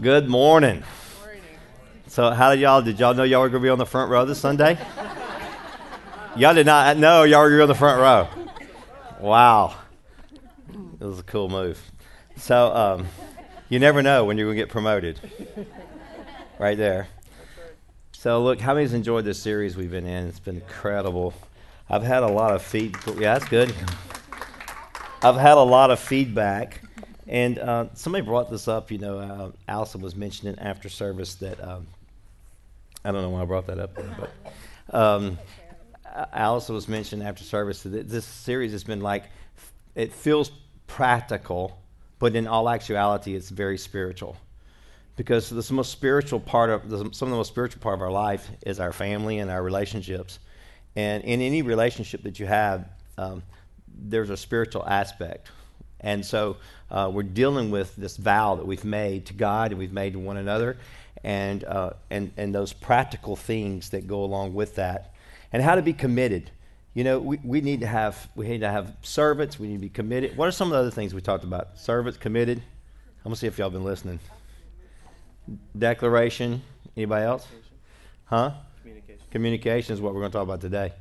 Good morning. So, how did y'all? Did y'all know y'all were going to be on the front row this Sunday? y'all did not know y'all were going to be on the front row. Wow, it was a cool move. So, um, you never know when you're going to get promoted. Right there. So, look, how many's enjoyed this series we've been in? It's been incredible. I've had a lot of feedback. Yeah, that's good. I've had a lot of feedback and uh, somebody brought this up. You know, uh, Allison was mentioning after service that um, I don't know why I brought that up, but um, Allison was mentioning after service that this series has been like it feels practical, but in all actuality, it's very spiritual. Because the most spiritual part of the, some of the most spiritual part of our life is our family and our relationships, and in any relationship that you have, um, there's a spiritual aspect and so uh, we're dealing with this vow that we've made to God and we've made to one another, and, uh, and, and those practical things that go along with that, and how to be committed. You know, we, we need to have we need to have servants. We need to be committed. What are some of the other things we talked about? Servants, committed. I'm gonna see if y'all been listening. Declaration. Anybody else? Huh? Communication. Communication is what we're going to talk about today.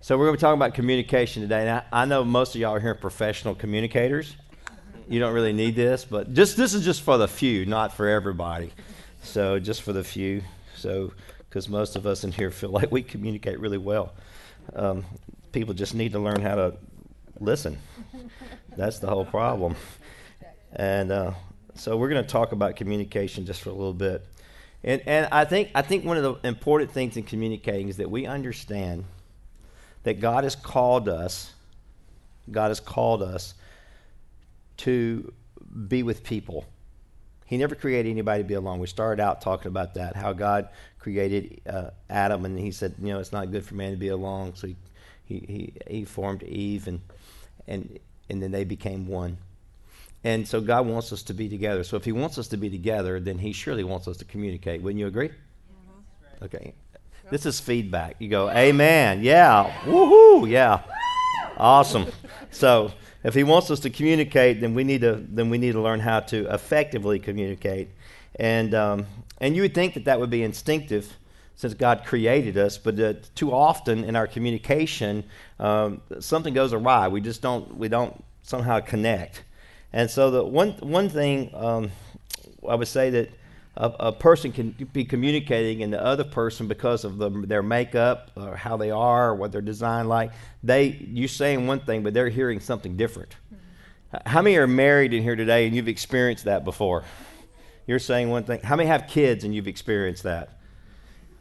So we're going to be talking about communication today. Now, I know most of y'all are here professional communicators. You don't really need this, but just this is just for the few, not for everybody. So just for the few. So because most of us in here feel like we communicate really well. Um, people just need to learn how to listen. That's the whole problem. And uh, so we're going to talk about communication just for a little bit. And, and I think I think one of the important things in communicating is that we understand – that God has called us, God has called us to be with people. He never created anybody to be alone. We started out talking about that, how God created uh, Adam, and he said, you know, it's not good for man to be alone. So he, he, he, he formed Eve, and, and, and then they became one. And so God wants us to be together. So if He wants us to be together, then He surely wants us to communicate. Wouldn't you agree? Okay. This is feedback. You go, Amen. Yeah. Woohoo. Yeah. Awesome. So if he wants us to communicate, then we need to then we need to learn how to effectively communicate. And um, and you would think that that would be instinctive since God created us, but uh, too often in our communication, um, something goes awry. We just don't we don't somehow connect. And so the one one thing um, I would say that a, a, person can be communicating and the other person because of the, their makeup or how they are or what they're designed like they you saying one thing but they're hearing something different. Mm-hmm. how many are married in here today and you've experienced that before? You're saying one thing. How many have kids and you've experienced that?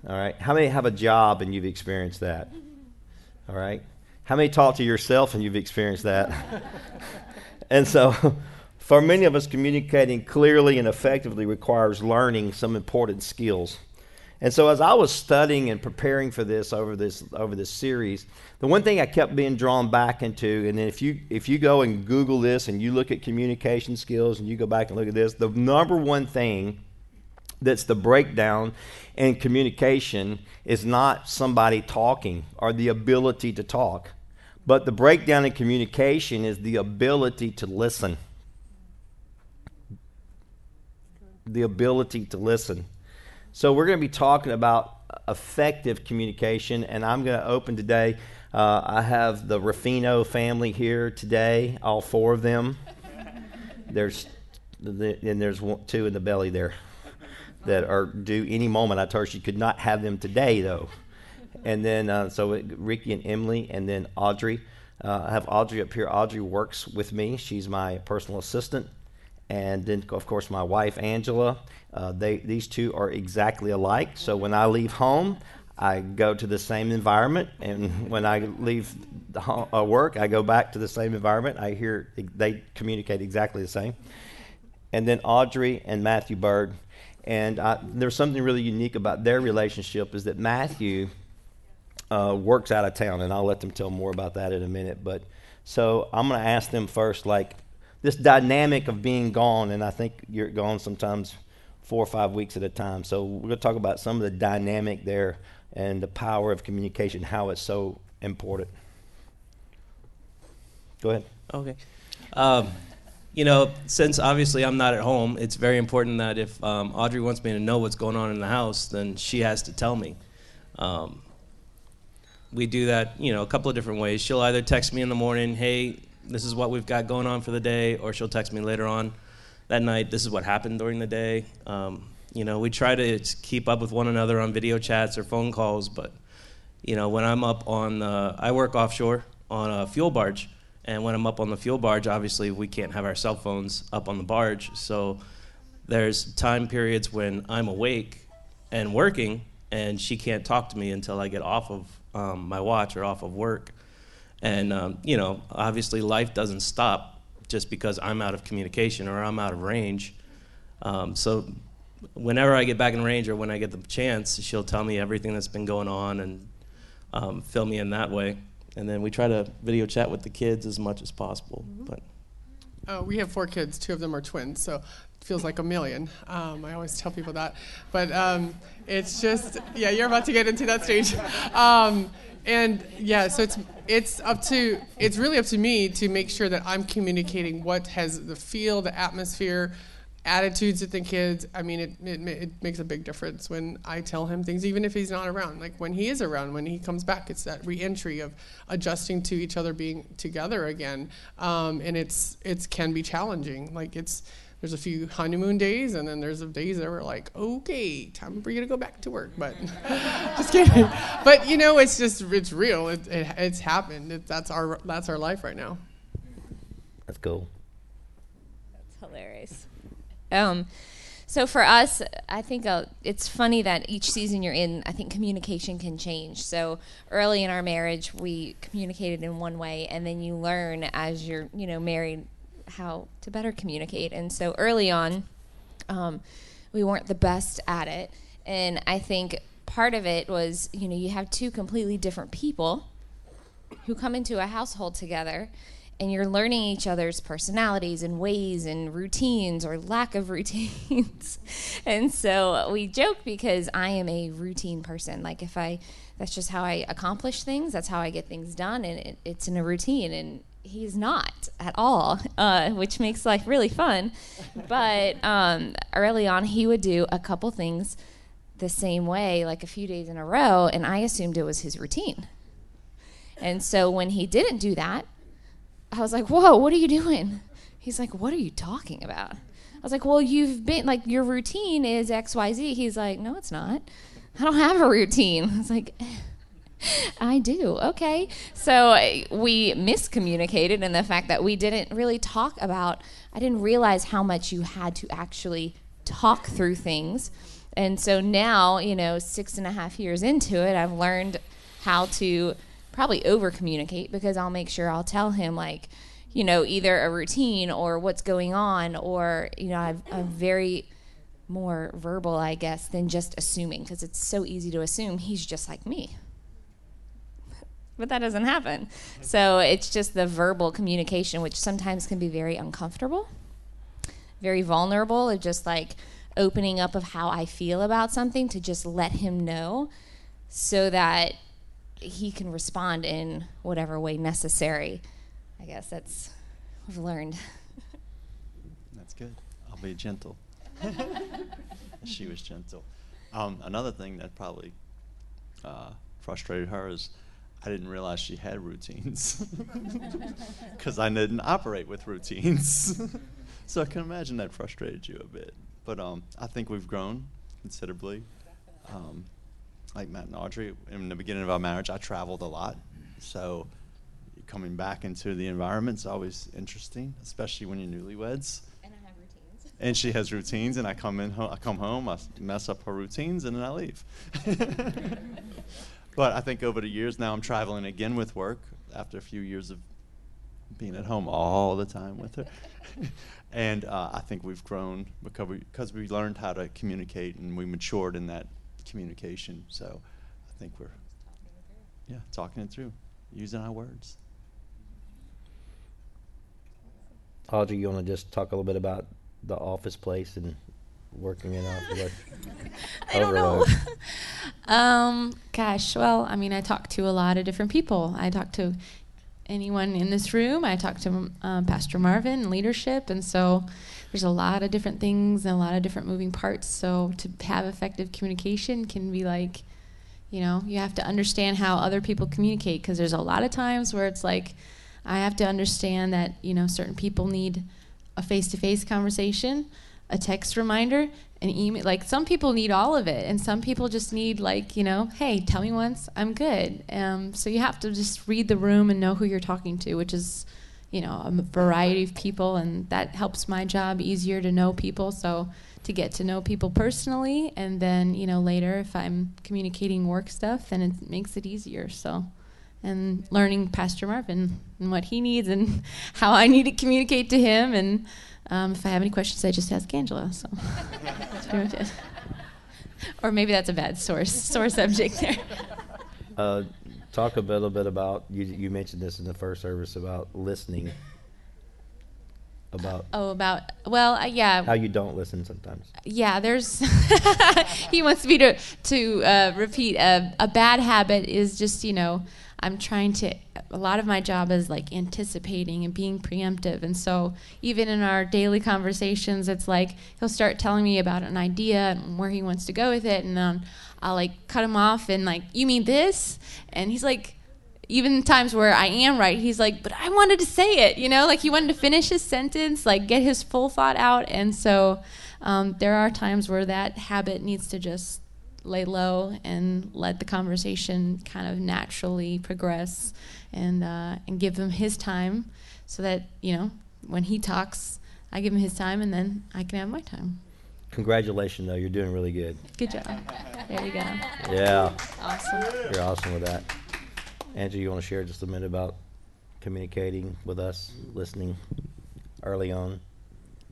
All right. How many have a job and you've experienced that? All right. How many talk to yourself and you've experienced that? And so for many of us, communicating clearly and effectively requires learning some important skills. And so, as I was studying and preparing for this over this over this series, the one thing I kept being drawn back into, and then if you if you go and Google this and you look at communication skills and you go back and look at this, the number one thing that's the breakdown in communication is not somebody talking or the ability to talk, but the breakdown in communication is the ability to listen the ability to listen. So, we're going to be talking about effective communication, and I'm going to open today. Uh, I have the Ruffino family here today, all four of them. There's and there's one, two in the belly there that are due any moment. I told her she could not have them today, though. And then, uh, so Ricky and Emily, and then Audrey. Uh, I have Audrey up here. Audrey works with me. She's my personal assistant and then of course my wife Angela. Uh, they these two are exactly alike. So when I leave home, I go to the same environment, and when I leave home, uh, work, I go back to the same environment. I hear they communicate exactly the same. And then Audrey and Matthew Bird, and I, there's something really unique about their relationship is that Matthew uh, works out of town, and I'll let them tell more about that in a minute. But so I'm going to ask them first, like this dynamic of being gone, and I think you're gone sometimes four or five weeks at a time. So we're going to talk about some of the dynamic there and the power of communication, how it's so important. Go ahead. Okay. Um, you know, since obviously I'm not at home, it's very important that if um, Audrey wants me to know what's going on in the house, then she has to tell me. Um, we do that, you know, a couple of different ways. She'll either text me in the morning, "Hey, this is what we've got going on for the day," or she'll text me later on that night, "This is what happened during the day." Um, you know, we try to keep up with one another on video chats or phone calls, but you know, when I'm up on, uh, I work offshore on a fuel barge, and when I'm up on the fuel barge, obviously we can't have our cell phones up on the barge, so there's time periods when I'm awake and working, and she can't talk to me until I get off of um, my watch or off of work. And, um, you know, obviously life doesn't stop just because I'm out of communication or I'm out of range. Um, so whenever I get back in range or when I get the chance, she'll tell me everything that's been going on and um, fill me in that way. And then we try to video chat with the kids as much as possible. Mm-hmm. But uh, we have four kids. Two of them are twins, so it feels like a million. Um, I always tell people that, but um, it's just yeah. You're about to get into that stage, um, and yeah. So it's it's up to it's really up to me to make sure that I'm communicating what has the feel, the atmosphere attitudes with the kids. I mean, it, it, it makes a big difference when I tell him things, even if he's not around. Like when he is around, when he comes back, it's that reentry of adjusting to each other being together again. Um, and it's it can be challenging. Like it's there's a few honeymoon days, and then there's days that we're like, okay, time for you to go back to work. But just kidding. But you know, it's just it's real. It, it it's happened. It, that's our that's our life right now. That's cool. That's hilarious. Um, so for us, I think uh, it's funny that each season you're in, I think communication can change. So early in our marriage, we communicated in one way, and then you learn as you're, you know, married how to better communicate. And so early on, um, we weren't the best at it, and I think part of it was, you know, you have two completely different people who come into a household together and you're learning each other's personalities and ways and routines or lack of routines. and so we joke because I am a routine person. Like if I, that's just how I accomplish things. That's how I get things done, and it, it's in a routine. And he's not at all, uh, which makes life really fun. but um, early on, he would do a couple things the same way, like a few days in a row, and I assumed it was his routine. And so when he didn't do that, I was like, whoa, what are you doing? He's like, what are you talking about? I was like, well, you've been, like, your routine is XYZ. He's like, no, it's not. I don't have a routine. I was like, I do. Okay. So we miscommunicated in the fact that we didn't really talk about, I didn't realize how much you had to actually talk through things. And so now, you know, six and a half years into it, I've learned how to probably over communicate because I'll make sure I'll tell him like, you know, either a routine or what's going on, or you know, I've, I'm very more verbal, I guess, than just assuming because it's so easy to assume he's just like me. But that doesn't happen. So it's just the verbal communication, which sometimes can be very uncomfortable, very vulnerable, of just like opening up of how I feel about something to just let him know so that he can respond in whatever way necessary. I guess that's I've learned. That's good. I'll be gentle. she was gentle. Um, another thing that probably uh, frustrated her is I didn't realize she had routines because I didn't operate with routines. so I can imagine that frustrated you a bit. But um, I think we've grown considerably. Um, like Matt and Audrey, in the beginning of our marriage, I traveled a lot. So coming back into the environment is always interesting, especially when you're newlyweds. And I have routines. And she has routines, and I come in, ho- I come home, I mess up her routines, and then I leave. but I think over the years now, I'm traveling again with work after a few years of being at home all the time with her. and uh, I think we've grown because we, because we learned how to communicate and we matured in that communication. So I think we're, yeah, talking it through, using our words. Audrey, you want to just talk a little bit about the office place and working it out? I don't know. um, gosh, well, I mean, I talk to a lot of different people. I talk to anyone in this room. I talk to um, Pastor Marvin and leadership, and so there's a lot of different things and a lot of different moving parts. So to have effective communication can be like, you know, you have to understand how other people communicate because there's a lot of times where it's like, I have to understand that you know certain people need a face-to-face conversation, a text reminder, an email. Like some people need all of it, and some people just need like you know, hey, tell me once, I'm good. Um, so you have to just read the room and know who you're talking to, which is you know a variety of people, and that helps my job easier to know people. So to get to know people personally, and then you know later if I'm communicating work stuff, then it makes it easier. So and learning Pastor Marvin and what he needs and how I need to communicate to him. And um, if I have any questions, I just ask Angela. So that's pretty much it. Or maybe that's a bad source source subject there. Uh, talk a little bit about you. You mentioned this in the first service about listening. About Oh, about well, uh, yeah. how you don't listen sometimes. yeah, there's. he wants me to to uh, repeat a, a bad habit is just you know I'm trying to. A lot of my job is like anticipating and being preemptive, and so even in our daily conversations, it's like he'll start telling me about an idea and where he wants to go with it, and then I'll like cut him off and like, you mean this? And he's like. Even times where I am right, he's like, but I wanted to say it, you know, like he wanted to finish his sentence, like get his full thought out. And so um, there are times where that habit needs to just lay low and let the conversation kind of naturally progress and uh, and give him his time so that you know when he talks I give him his time and then I can have my time. Congratulations, though. You're doing really good. Good job. There you go. Yeah, Awesome. you're awesome with that. Angie, you want to share just a minute about communicating with us, listening early on?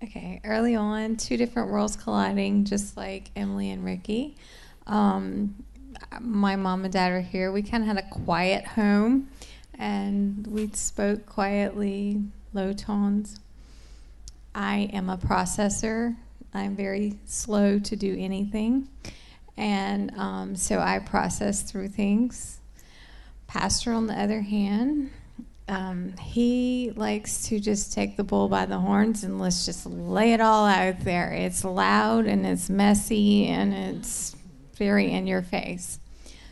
Okay, early on, two different worlds colliding, just like Emily and Ricky. Um, my mom and dad are here. We kind of had a quiet home, and we spoke quietly, low tones. I am a processor. I'm very slow to do anything, and um, so I process through things. Pastor, on the other hand, um, he likes to just take the bull by the horns and let's just lay it all out there. It's loud and it's messy and it's very in your face.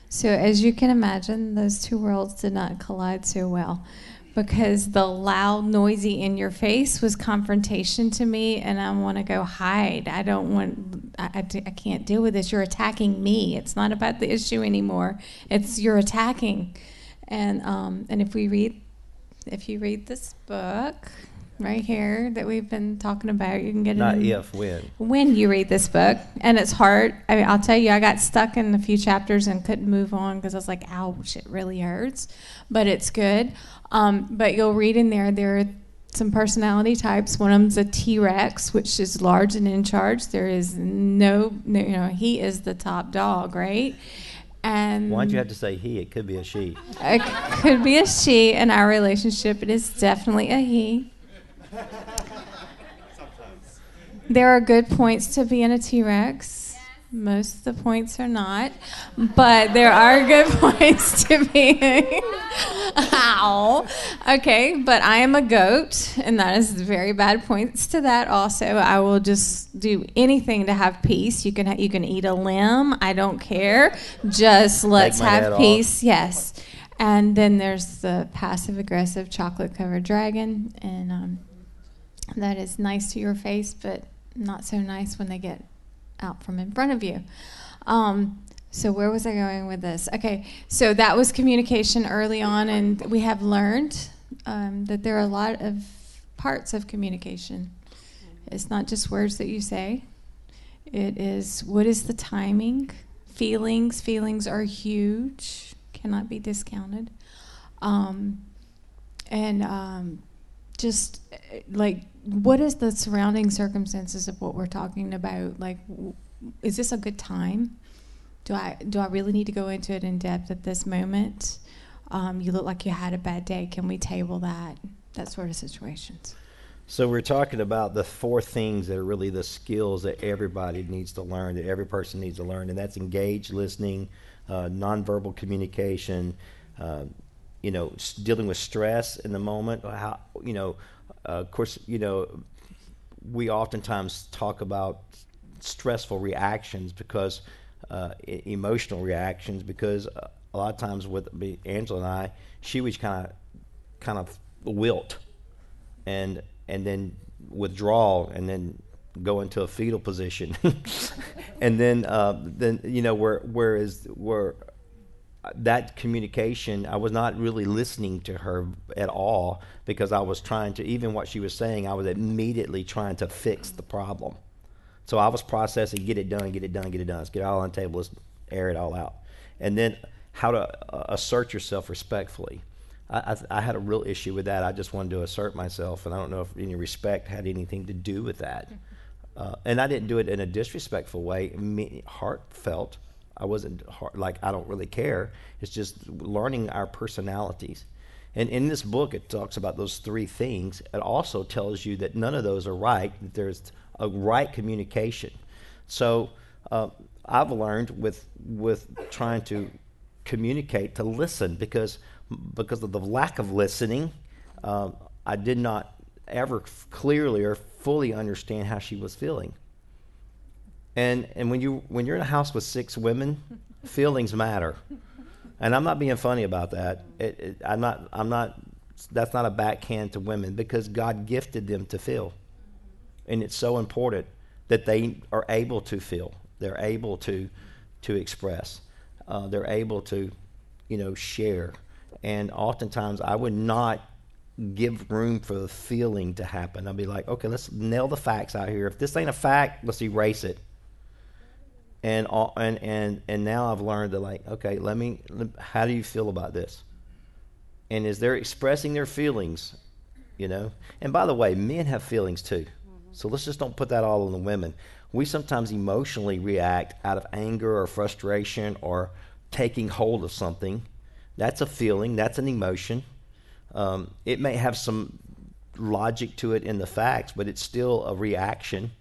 So, as you can imagine, those two worlds did not collide so well because the loud, noisy in your face was confrontation to me, and I want to go hide. I don't want, I, I, I can't deal with this. You're attacking me. It's not about the issue anymore, it's you're attacking. And, um, and if we read, if you read this book right here that we've been talking about, you can get it. Not in- if, when. when you read this book. And it's hard. I mean i'll tell you i got stuck in a few chapters and couldn't move on because i was like ouch it really hurts. But it's good. Um, but you'll read in there there are some personality types. One of them's a t-rex which is large and in charge. There is no, no you know he is the top dog right? And Why'd you have to say he? It could be a she. it could be a she in our relationship. It is definitely a he There are good points to being a T Rex. Most of the points are not, but there are good points to being. Ow. Okay, but I am a goat, and that is very bad points to that. Also, I will just do anything to have peace. You can ha- you can eat a limb. I don't care. Just let's have off. peace. Yes. And then there's the passive aggressive chocolate covered dragon, and um, that is nice to your face, but not so nice when they get out from in front of you. Um, so where was I going with this? Okay, so that was communication early on, and we have learned um, that there are a lot of parts of communication. It's not just words that you say. It is what is the timing? Feelings. Feelings are huge. Cannot be discounted. Um, and um, just like what is the surrounding circumstances of what we're talking about? Like is this a good time? Do i do i really need to go into it in depth at this moment? Um, you look like you had a bad day. Can we table that? That sort of situations. So we're talking about the four things that are really the skills that everybody needs to learn, that every person needs to learn, and that's engaged listening, uh, nonverbal communication, uh, you know, dealing with stress in the moment. How you know, uh, of course, you know, we oftentimes talk about stressful reactions because uh, emotional reactions because uh, a lot of times with Angela and I, she was kind of kind of wilt and and then withdraw and then go into a fetal position and then uh, then you know where whereas where that communication I was not really listening to her at all because I was trying to even what she was saying I was immediately trying to fix the problem. So I was processing get it done get it done get it done. Let's get it all on the table. Let's air it all out. And then how to uh, assert yourself respectfully. I, I, I had a real issue with that. I just wanted to assert myself and I don't know if any respect had anything to do with that. Uh, and I didn't do it in a disrespectful way. Me, heartfelt I wasn't hard, like I don't really care. It's just learning our personalities. And in this book, it talks about those three things. It also tells you that none of those are right. That there's a right communication. So uh, I've learned with with trying to communicate to listen because because of the lack of listening, um, I did not ever clearly or fully understand how she was feeling. And and when you when you're in a house with six women, feelings matter. And I'm not being funny about that. It, it, I'm not. I'm not. That's not a backhand to women because God gifted them to feel, and it's so important that they are able to feel. They're able to to express. Uh, they're able to, you know, share. And oftentimes, I would not give room for the feeling to happen. I'd be like, okay, let's nail the facts out here. If this ain't a fact, let's erase it and all, and and and now I've learned that like okay, let me. How do you feel about this? And is they're expressing their feelings, you know. And by the way, men have feelings too, so let's just don't put that all on the women. We sometimes emotionally react out of anger or frustration or taking hold of something. That's a feeling. That's an emotion. Um, it may have some logic to it in the facts, but it's still a reaction.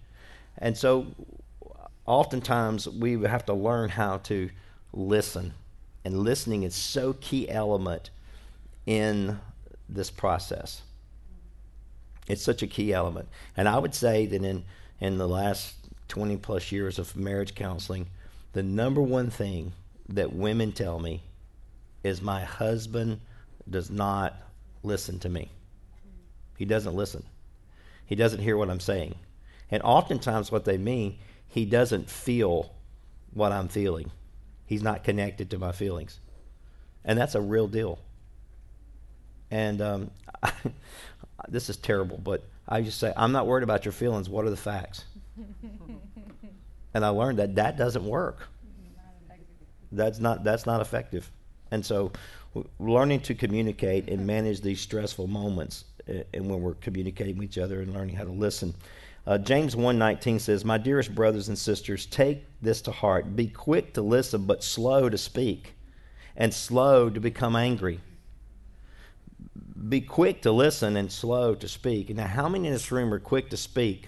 And so oftentimes we have to learn how to listen. And listening is so key element in this process. It's such a key element. And i would say that in in the last 20 plus years of marriage counseling the number one thing that women tell me is my husband does not listen to me. He doesn't listen. He doesn't hear what i'm saying. And oftentimes what they mean he doesn't feel what I'm feeling. He's not connected to my feelings. And that's a real deal. And um, I, this is terrible, but I just say, I'm not worried about your feelings. What are the facts? and I learned that that doesn't work. That's not, that's not effective. And so w- learning to communicate and manage these stressful moments uh, and when we're communicating with each other and learning how to listen. Uh, James 1:19 says, "My dearest brothers and sisters, take this to heart. Be quick to listen, but slow to speak, and slow to become angry." Be quick to listen and slow to speak. Now, how many in this room are quick to speak?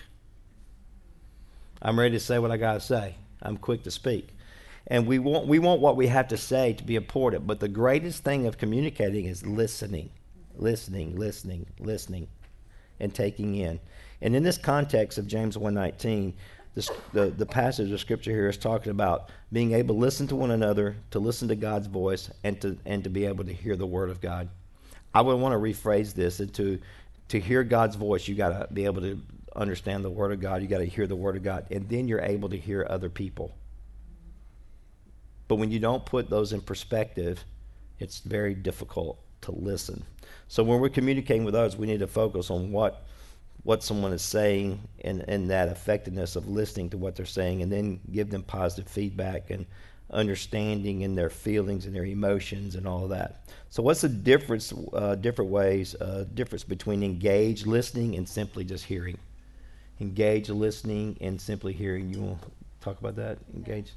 I'm ready to say what I got to say. I'm quick to speak. And we want, we want what we have to say to be important, but the greatest thing of communicating is listening, listening, listening, listening, and taking in. And in this context of James 1:19, this, the, the passage of scripture here is talking about being able to listen to one another, to listen to God's voice, and to, and to be able to hear the word of God. I would want to rephrase this and to, to hear God's voice, you got to be able to understand the word of God. You got to hear the word of God, and then you're able to hear other people. But when you don't put those in perspective, it's very difficult to listen. So when we're communicating with others, we need to focus on what what someone is saying and, and that effectiveness of listening to what they're saying and then give them positive feedback and understanding in their feelings and their emotions and all that. So what's the difference, uh, different ways, uh, difference between engaged listening and simply just hearing? Engaged listening and simply hearing. You want to talk about that? Engaged?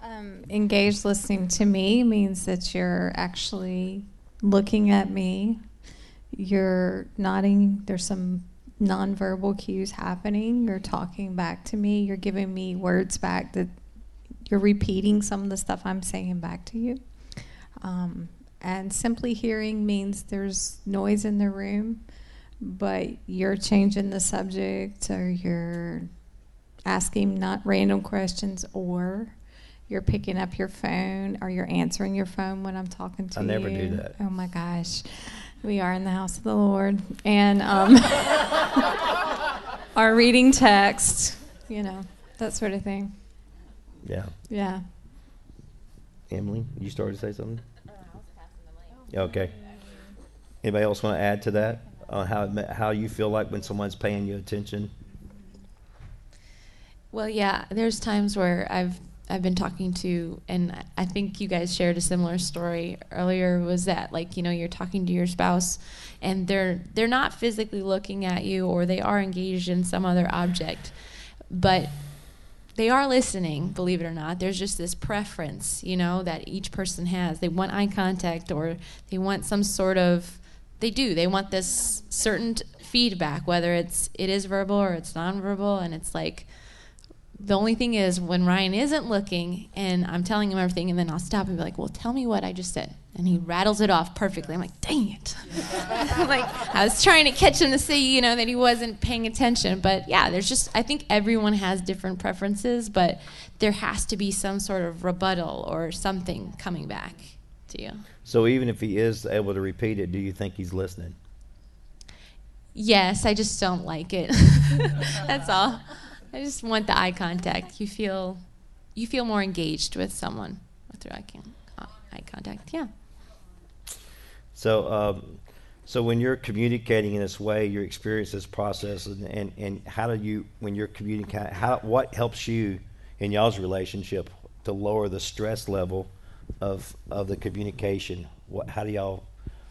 Um, engaged listening to me means that you're actually looking at me. You're nodding. There's some nonverbal cues happening. You're talking back to me. You're giving me words back that you're repeating some of the stuff I'm saying back to you. Um, And simply hearing means there's noise in the room, but you're changing the subject or you're asking not random questions or you're picking up your phone or you're answering your phone when I'm talking to I you. I never do that. Oh my gosh. We are in the house of the Lord. And um, are reading text, you know, that sort of thing. Yeah. Yeah. Emily, you started to say something? Okay. Anybody else want to add to that? On how, how you feel like when someone's paying you attention? Well, yeah, there's times where I've I've been talking to, and I- think you guys shared a similar story earlier. Was that like you know you're talking to your spouse, and they're they're not physically looking at you, or they are engaged in some other object, but they are listening. Believe it or not, there's just this preference, you know, that each person has. They want eye contact, or they want some sort of they do. They want this certain feedback, whether it's it is verbal or it's nonverbal, and it's like the only thing is when Ryan isn't looking and I'm telling him everything, and then I'll stop and be like, "Well, tell me what I just said," and he rattles it off perfectly. I'm like, "Dang it!" like I was trying to catch him to say, you know, that he wasn't paying attention. But yeah, there's just I think everyone has different preferences, but there has to be some sort of rebuttal or something coming back to you. So even if he is able to repeat it, do you think he's listening? Yes, I just don't like it. That's all. I just want the eye contact. You feel, you feel more engaged with someone with your eye, eye contact. Yeah. So, um, so when you're communicating in this way, you experience this process, and, and, and how do you, when you're communicating, how, what helps you in y'all's relationship to lower the stress level of, of the communication? What, how do y'all,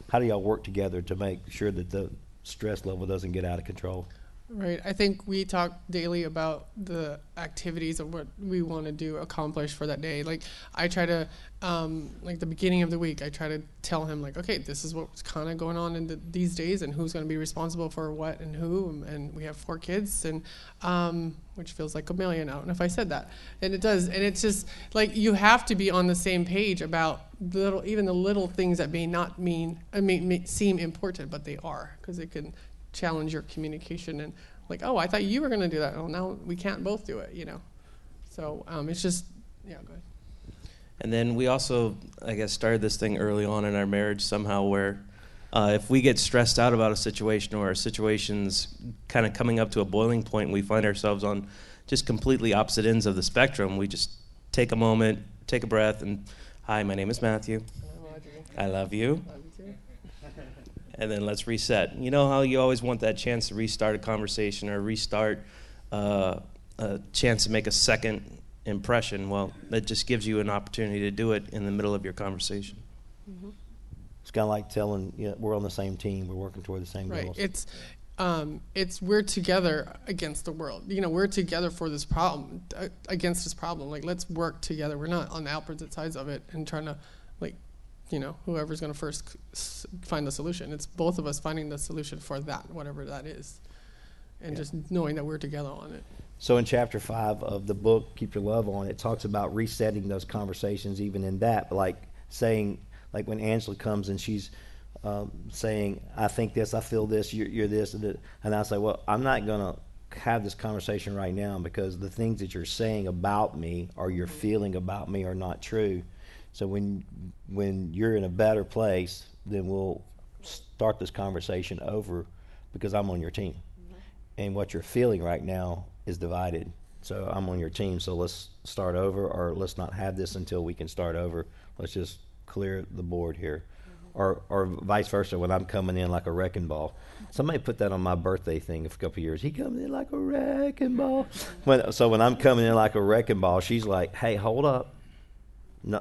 how do y'all work together to make sure that the stress level doesn't get out of control? Right. I think we talk daily about the activities of what we want to do, accomplish for that day. Like I try to, um, like the beginning of the week, I try to tell him like, okay, this is what's kind of going on in the, these days, and who's going to be responsible for what and who. And, we have four kids, and um, which feels like a million. I don't know if I said that, and it does. And it's just like you have to be on the same page about little, even the little things that may not mean, mean, may seem important, but they are, because it can challenge your communication and like oh i thought you were going to do that. Oh now we can't both do it you know? So um, it's just yeah go ahead. And then we also, I guess, started this thing early on in our marriage somehow where uh, if we get stressed out about a situation or a situation's kind of coming up to a boiling point and we find ourselves on just completely opposite ends of the spectrum, we just take a moment, take a breath, and hi, my name is Matthew. I love you. And then let's reset. You know how you always want that chance to restart a conversation or restart uh, a chance to make a second impression? Well, that just gives you an opportunity to do it in the middle of your conversation. It's kind of like telling, you know, we're on the same team, we're working toward the same right goals. it's um, it's we're together against the world you know we're together for this problem uh, against this problem like let's work together we're not on the opposite sides of it and trying to like you know whoever's going to first find the solution it's both of us finding the solution for that whatever that is and Yeah. just knowing that we're together on it So in chapter five of the book, Keep Your Love On, it talks about resetting those conversations, even in that, like saying, like when Angela comes and she's um, saying, "I think this, I feel this, you're, you're this," and I say, "Well, I'm not gonna have this conversation right now because the things that you're saying about me or you're feeling about me are not true." So when when you're in a better place, then we'll start this conversation over because I'm on your team mm-hmm. and what you're feeling right now is divided. So I'm on your team, so let's start over, or let's not have this until we can start over. Let's just clear the board here. Mm-hmm. Or, or vice versa, when I'm coming in like a wrecking ball. Somebody put that on my birthday thing a couple of years. He comes in like a wrecking ball. Mm-hmm. When, so when I'm coming in like a wrecking ball, she's like, hey, hold up. No,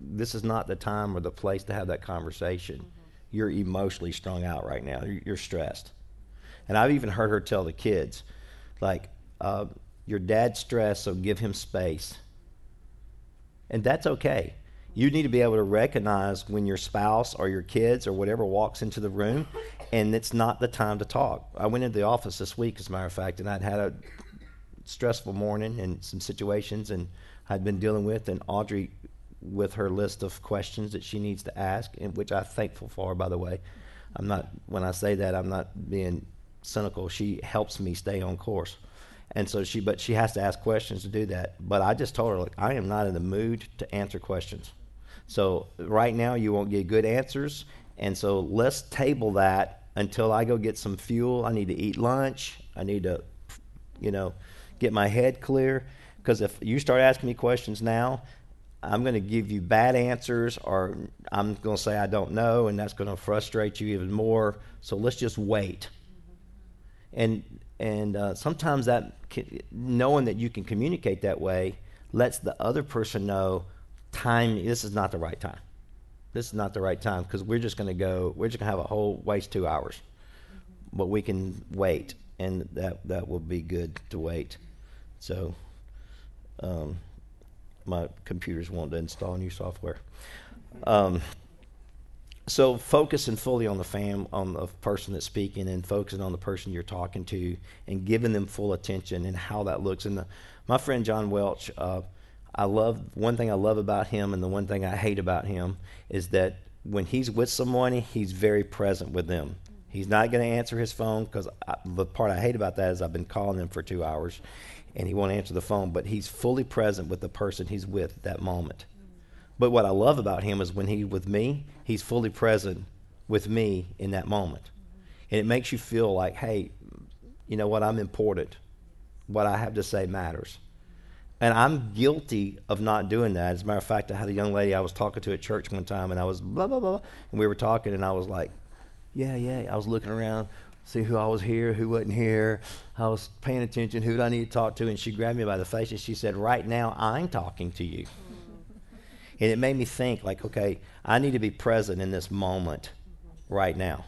this is not the time or the place to have that conversation. You're emotionally strung out right now. You're, you're stressed. And I've even heard her tell the kids, like, uh, your dad's stressed, so give him space. And that's okay. You need to be able to recognize when your spouse or your kids or whatever walks into the room and it's not the time to talk. I went into the office this week, as a matter of fact, and I'd had a stressful morning and some situations and I'd been dealing with, and Audrey with her list of questions that she needs to ask, and which I'm thankful for, by the way. I'm not, when I say that, I'm not being cynical. She helps me stay on course. And so she, but she has to ask questions to do that. But I just told her, like, I am not in the mood to answer questions. So right now you won't get good answers. And so let's table that until I go get some fuel. I need to eat lunch. I need to, you know, get my head clear. Because if you start asking me questions now, I'm going to give you bad answers, or I'm going to say I don't know, and that's going to frustrate you even more. So let's just wait. And and uh, sometimes that knowing that you can communicate that way lets the other person know time. This is not the right time. This is not the right time because we're just going to go. We're just going to have a whole waste two hours, but we can wait, and that that will be good to wait. So. Um, my computers won't install new software. Um, so focusing fully on the fam on the person that's speaking and focusing on the person you're talking to and giving them full attention and how that looks. And the, my friend john welch uh, i love one thing i love about him and the one thing i hate about him is that when he's with someone he's very present with them. He's not going to answer his phone because the part i hate about that is i've been calling him for two hours and he won't answer the phone, but he's fully present with the person he's with at that moment. But what I love about him is when he's with me, he's fully present with me in that moment. And it makes you feel like, hey, you know what, I'm important. What I have to say matters. And I'm guilty of not doing that. As a matter of fact, I had a young lady I was talking to at church one time, and I was blah, blah, blah. And we were talking, and I was like, yeah, yeah. I was looking around see who I was here, who wasn't here. I was paying attention, who did I need to talk to, and she grabbed me by the face and she said, Right now, I'm talking to you. And it made me think, like, okay, I need to be present in this moment right now.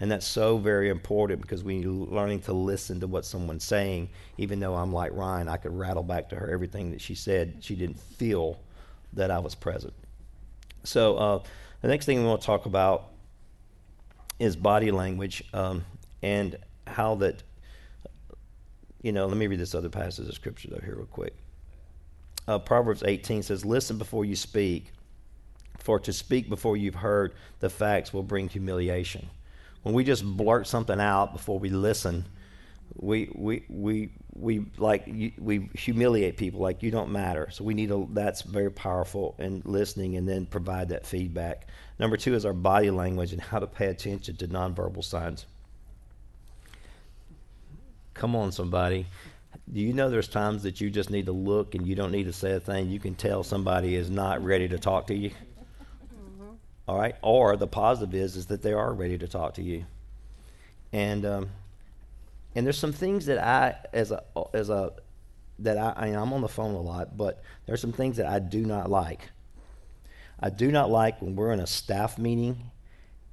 And that's so very important because you're learning to listen to what someone's saying, even though I'm like Ryan, I could rattle back to her everything that she said. She didn't feel that I was present. So uh, the next thing we want to talk about is body language. Um, and how that, you know, let me read this other passage of scripture though here real quick. Uh, Proverbs 18 says, Listen before you speak, for to speak before you've heard the facts will bring humiliation. When we just blurt something out before we listen, we we we we like we humiliate people like you don't matter so we need a that's very powerful in listening and then provide that feedback number two is our body language and how to pay attention to nonverbal signs Come on, somebody. Do you know there's times that you just need to look and you don't need to say a thing? You can tell somebody is not ready to talk to you. Mm-hmm. All right. Or the positive is is that they are ready to talk to you. And um, and there's some things that I as a as a that I, I I'm on the phone a lot, but there's some things that I do not like. I do not like when we're in a staff meeting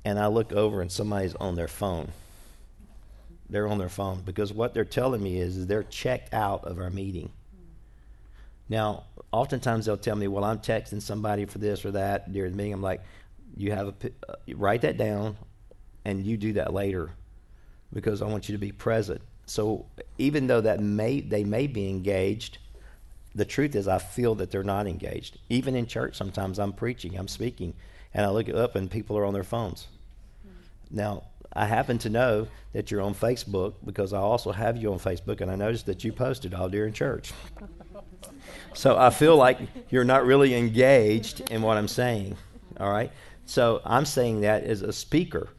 and I look over and somebody's on their phone they're on their phone because what they're telling me is, is they're checked out of our meeting. Now, oftentimes they'll tell me, "Well, I'm texting somebody for this or that during the meeting." I'm like, "You have a uh, write that down, and you do that later, because I want you to be present." So even though that may they may be engaged, the truth is I feel that they're not engaged. Even in church, sometimes I'm preaching, I'm speaking, and I look up and people are on their phones. Now, I happen to know that you're on Facebook because I also have you on Facebook, and I noticed that you posted all during church. so I feel like you're not really engaged in what I'm saying. All right? So I'm saying that as a speaker.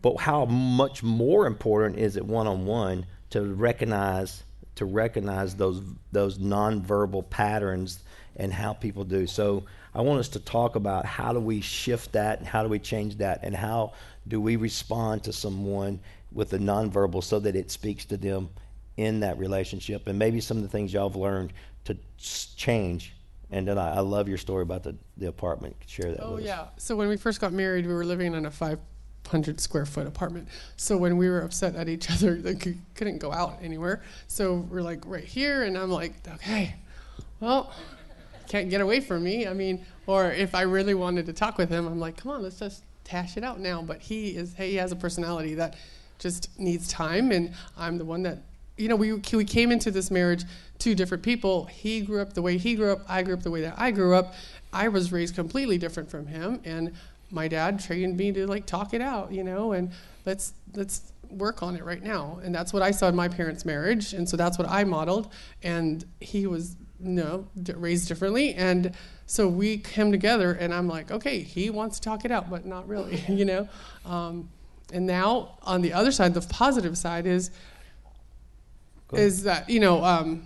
But how much more important is it one on one to recognize to recognize those those nonverbal patterns and how people do. So I want us to talk about how do we shift that and how do we change that and how do we respond to someone with the nonverbal so that it speaks to them in that relationship. And maybe some of the things y'all have learned to change. And then I, I love your story about the, the apartment. Share that oh yeah. So when we first got married we were living in a 500 square foot apartment. So when we were upset at each other they couldn't go out anywhere. So we're like right here and i'm like okay. Well can't get away from me i mean or if i really wanted to talk with him i'm like come on let's just hash it out now. But he is, hey, he has a personality that just needs time, and I'm the one that you know, we we came into this marriage two different people. He grew up the way he grew up. I grew up the way that I grew up. I was raised completely different from him, and my dad trained me to like talk it out, you know, and let's let's work on it right now. And that's what I saw in my parents' marriage, and so that's what I modeled. And he was you know raised differently, and so we came together, and I'm like, okay, he wants to talk it out, but not really, you know. Um, and now on the other side, the positive side is is that you know um,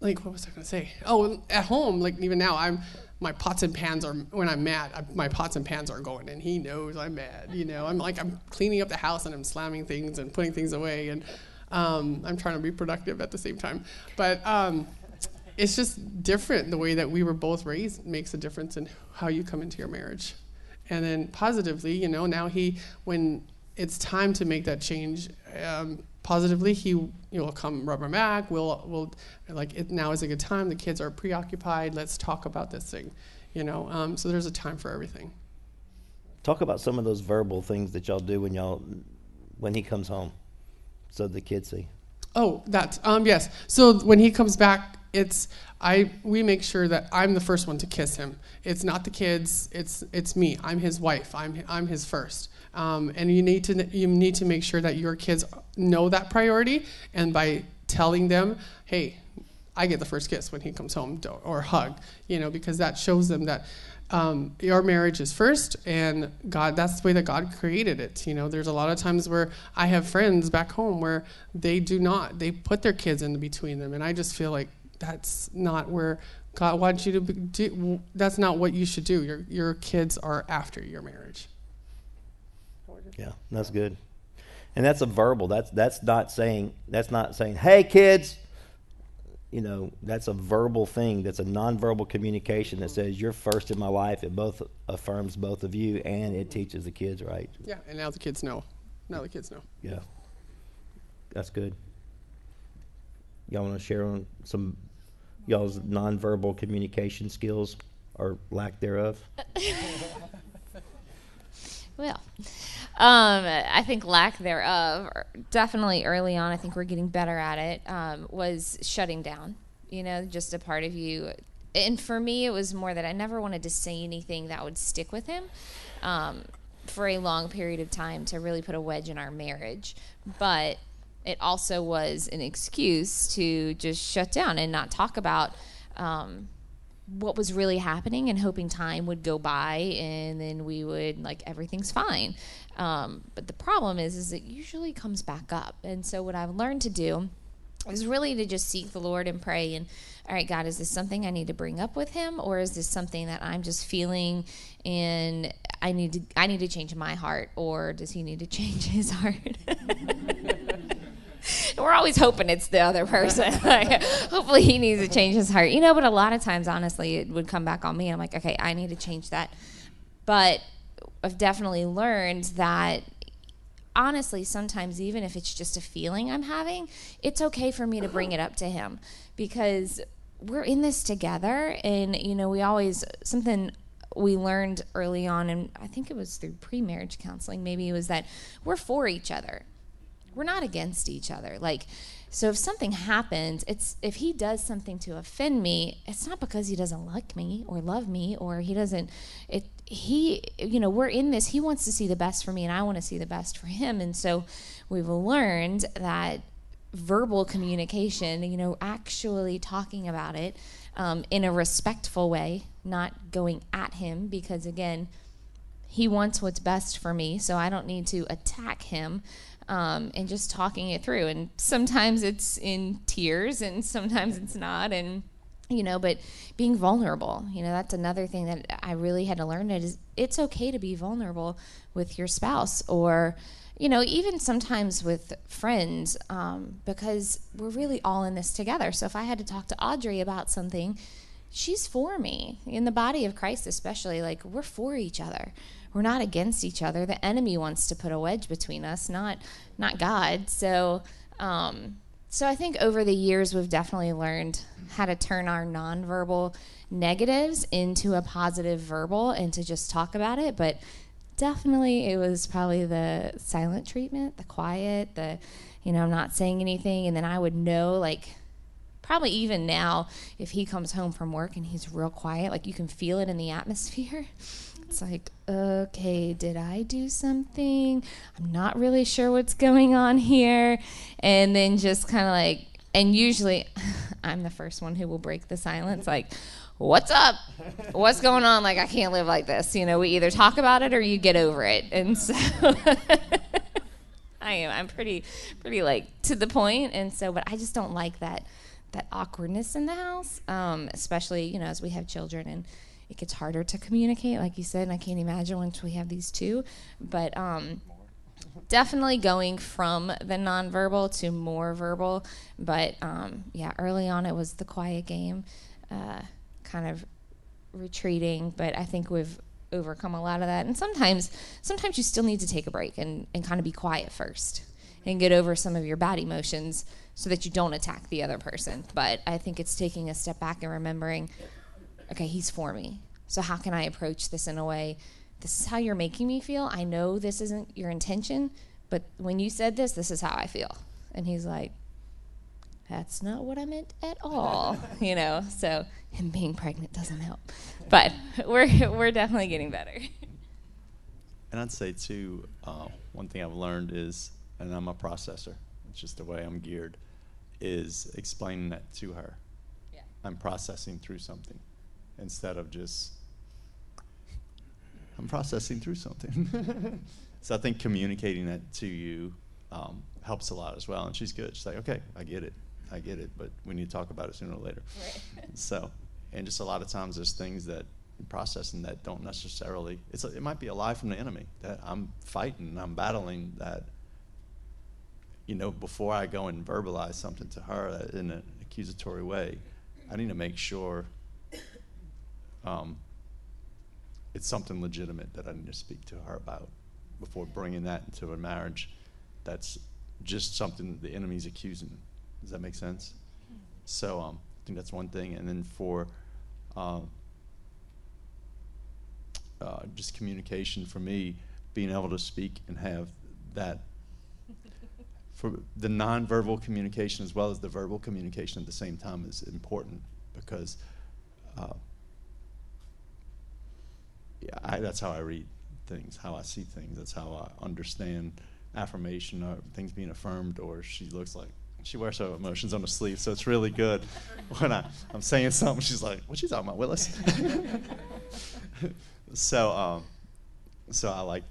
like what was I going to say? Oh, at home, like even now, I'm my pots and pans are when I'm mad. I, my pots and pans are going, and he knows I'm mad. You know, I'm like I'm cleaning up the house and I'm slamming things and putting things away, and um, I'm trying to be productive at the same time. But um, it's just different. The way that we were both raised makes a difference in how you come into your marriage. And then positively, you know, now he when it's time to make that change. Um, positively, he you know, will come rubber back. We'll we'll like it, now is a good time. The kids are preoccupied. Let's talk about this thing, you know. Um, so there's a time for everything. Talk about some of those verbal things that y'all do when y'all when he comes home, so the kids see. Oh, that um, yes. So when he comes back, it's I we make sure that I'm the first one to kiss him. It's not the kids. It's it's me. I'm his wife. I'm I'm his first. Um, and you need to you need to make sure that your kids know that priority, and by telling them, hey, I get the first kiss when he comes home, or hug, you know, because that shows them that um, your marriage is first, and God, that's the way that God created it. You know, there's a lot of times where I have friends back home where they do not, they put their kids in between them, and I just feel like that's not where God wants you to do. That's not what you should do. Your your kids are after your marriage. Yeah, that's good. And that's a verbal. That's that's not saying that's not saying, "Hey kids." You know, that's a verbal thing. That's a nonverbal communication that says you're first in my life. It both affirms both of you and it teaches the kids right. Yeah, and now the kids know. Now the kids know. Yeah. That's good. Y'all want to share on some y'all's nonverbal communication skills or lack thereof? well, um, I think lack thereof, definitely early on, I think we're getting better at it, um, was shutting down. You know, just a part of you. And for me, it was more that I never wanted to say anything that would stick with him um, for a long period of time to really put a wedge in our marriage. But it also was an excuse to just shut down and not talk about um, what was really happening and hoping time would go by and then we would like everything's fine. Um, but the problem is is it usually comes back up. And so what i've learned to do is really to just seek the lord and pray and all right god is this something i need to bring up with him or is this something that i'm just feeling and i need to i need to change my heart or does he need to change his heart we're always hoping it's the other person. like, hopefully he needs to change his heart, you know. But a lot of times, honestly, it would come back on me. I'm like, okay, I need to change that. But I've definitely learned that honestly, sometimes even if it's just a feeling I'm having, it's okay for me to bring it up to him because we're in this together. And, you know, we always, something we learned early on, and I think it was through pre marriage counseling, maybe it was that we're for each other we're not against each other. Like, so if something happens, it's if he does something to offend me, it's not because he doesn't like me or love me or he doesn't. It he, you know, we're in this. He wants to see the best for me, and I want to see the best for him. And so we've learned that verbal communication, you know, actually talking about it um, in a respectful way, not going at him, because again, he wants what's best for me, so I don't need to attack him um, and just talking it through. And sometimes it's in tears, and sometimes it's not. And you know, but being vulnerable, you know, that's another thing that I really had to learn. It is it's okay to be vulnerable with your spouse, or you know, even sometimes with friends, um, because we're really all in this together. So if I had to talk to Audrey about something, she's for me in the body of Christ, especially. Like we're for each other we're not against each other. The enemy wants to put a wedge between us, not not God. So um, so I think over the years we've definitely learned how to turn our nonverbal negatives into a positive verbal and to just talk about it. But definitely it was probably the silent treatment, the quiet, the, you know, I'm not saying anything. And then I would know, like, probably even now, if he comes home from work and he's real quiet, like, you can feel it in the atmosphere. It's like, okay, did I do something? I'm not really sure what's going on here. And then just kind of like, and usually I'm the first one who will break the silence. Like, what's up? What's going on? Like, I can't live like this. You know, we either talk about it or you get over it. And so I am. I'm pretty, pretty like to the point. And so, but I just don't like that, that awkwardness in the house, um, especially, you know, as we have children and it gets harder to communicate, like you said. And I can't imagine once we have these two. But, um, definitely going from the nonverbal to more verbal. But um, yeah, early on it was the quiet game, uh, kind of retreating. But I think we've overcome a lot of that. And sometimes, sometimes you still need to take a break and, and kind of be quiet first and get over some of your bad emotions so that you don't attack the other person. But I think it's taking a step back and remembering, okay, he's for me. So how can I approach this in a way this is how you're making me feel. I know this isn't your intention, but when you said this, this is how I feel. And he's like, that's not what I meant at all, you know. So him being pregnant doesn't help, but we're we're definitely getting better. And I'd say too, uh, one thing I've learned is, and I'm a processor. It's just the way I'm geared, is explaining that to her. Yeah. I'm processing through something, instead of just I'm processing through something. so I think communicating that to you um, helps a lot as well. And she's good. She's like, okay, I get it. I get it, but we need to talk about it sooner or later. Right. So, and just a lot of times there's things that processing that don't necessarily, it's a, it might be a lie from the enemy that I'm fighting, I'm battling that, you know, before I go and verbalize something to her in an accusatory way, I need to make sure um, it's something legitimate that I need to speak to her about before bringing that into a marriage that's just something the enemy's accusing. Does that make sense? So um, I think that's one thing. And then for uh, uh, just communication for me, being able to speak and have that for the nonverbal communication as well as the verbal communication at the same time is important because uh, yeah, I, that's how I read things, how I see things. That's how I understand affirmation or things being affirmed. Or she looks like she wears her emotions on her sleeve, so it's really good when I, I'm saying something. She's like, "What you talking about, Willis?" so, um, so I like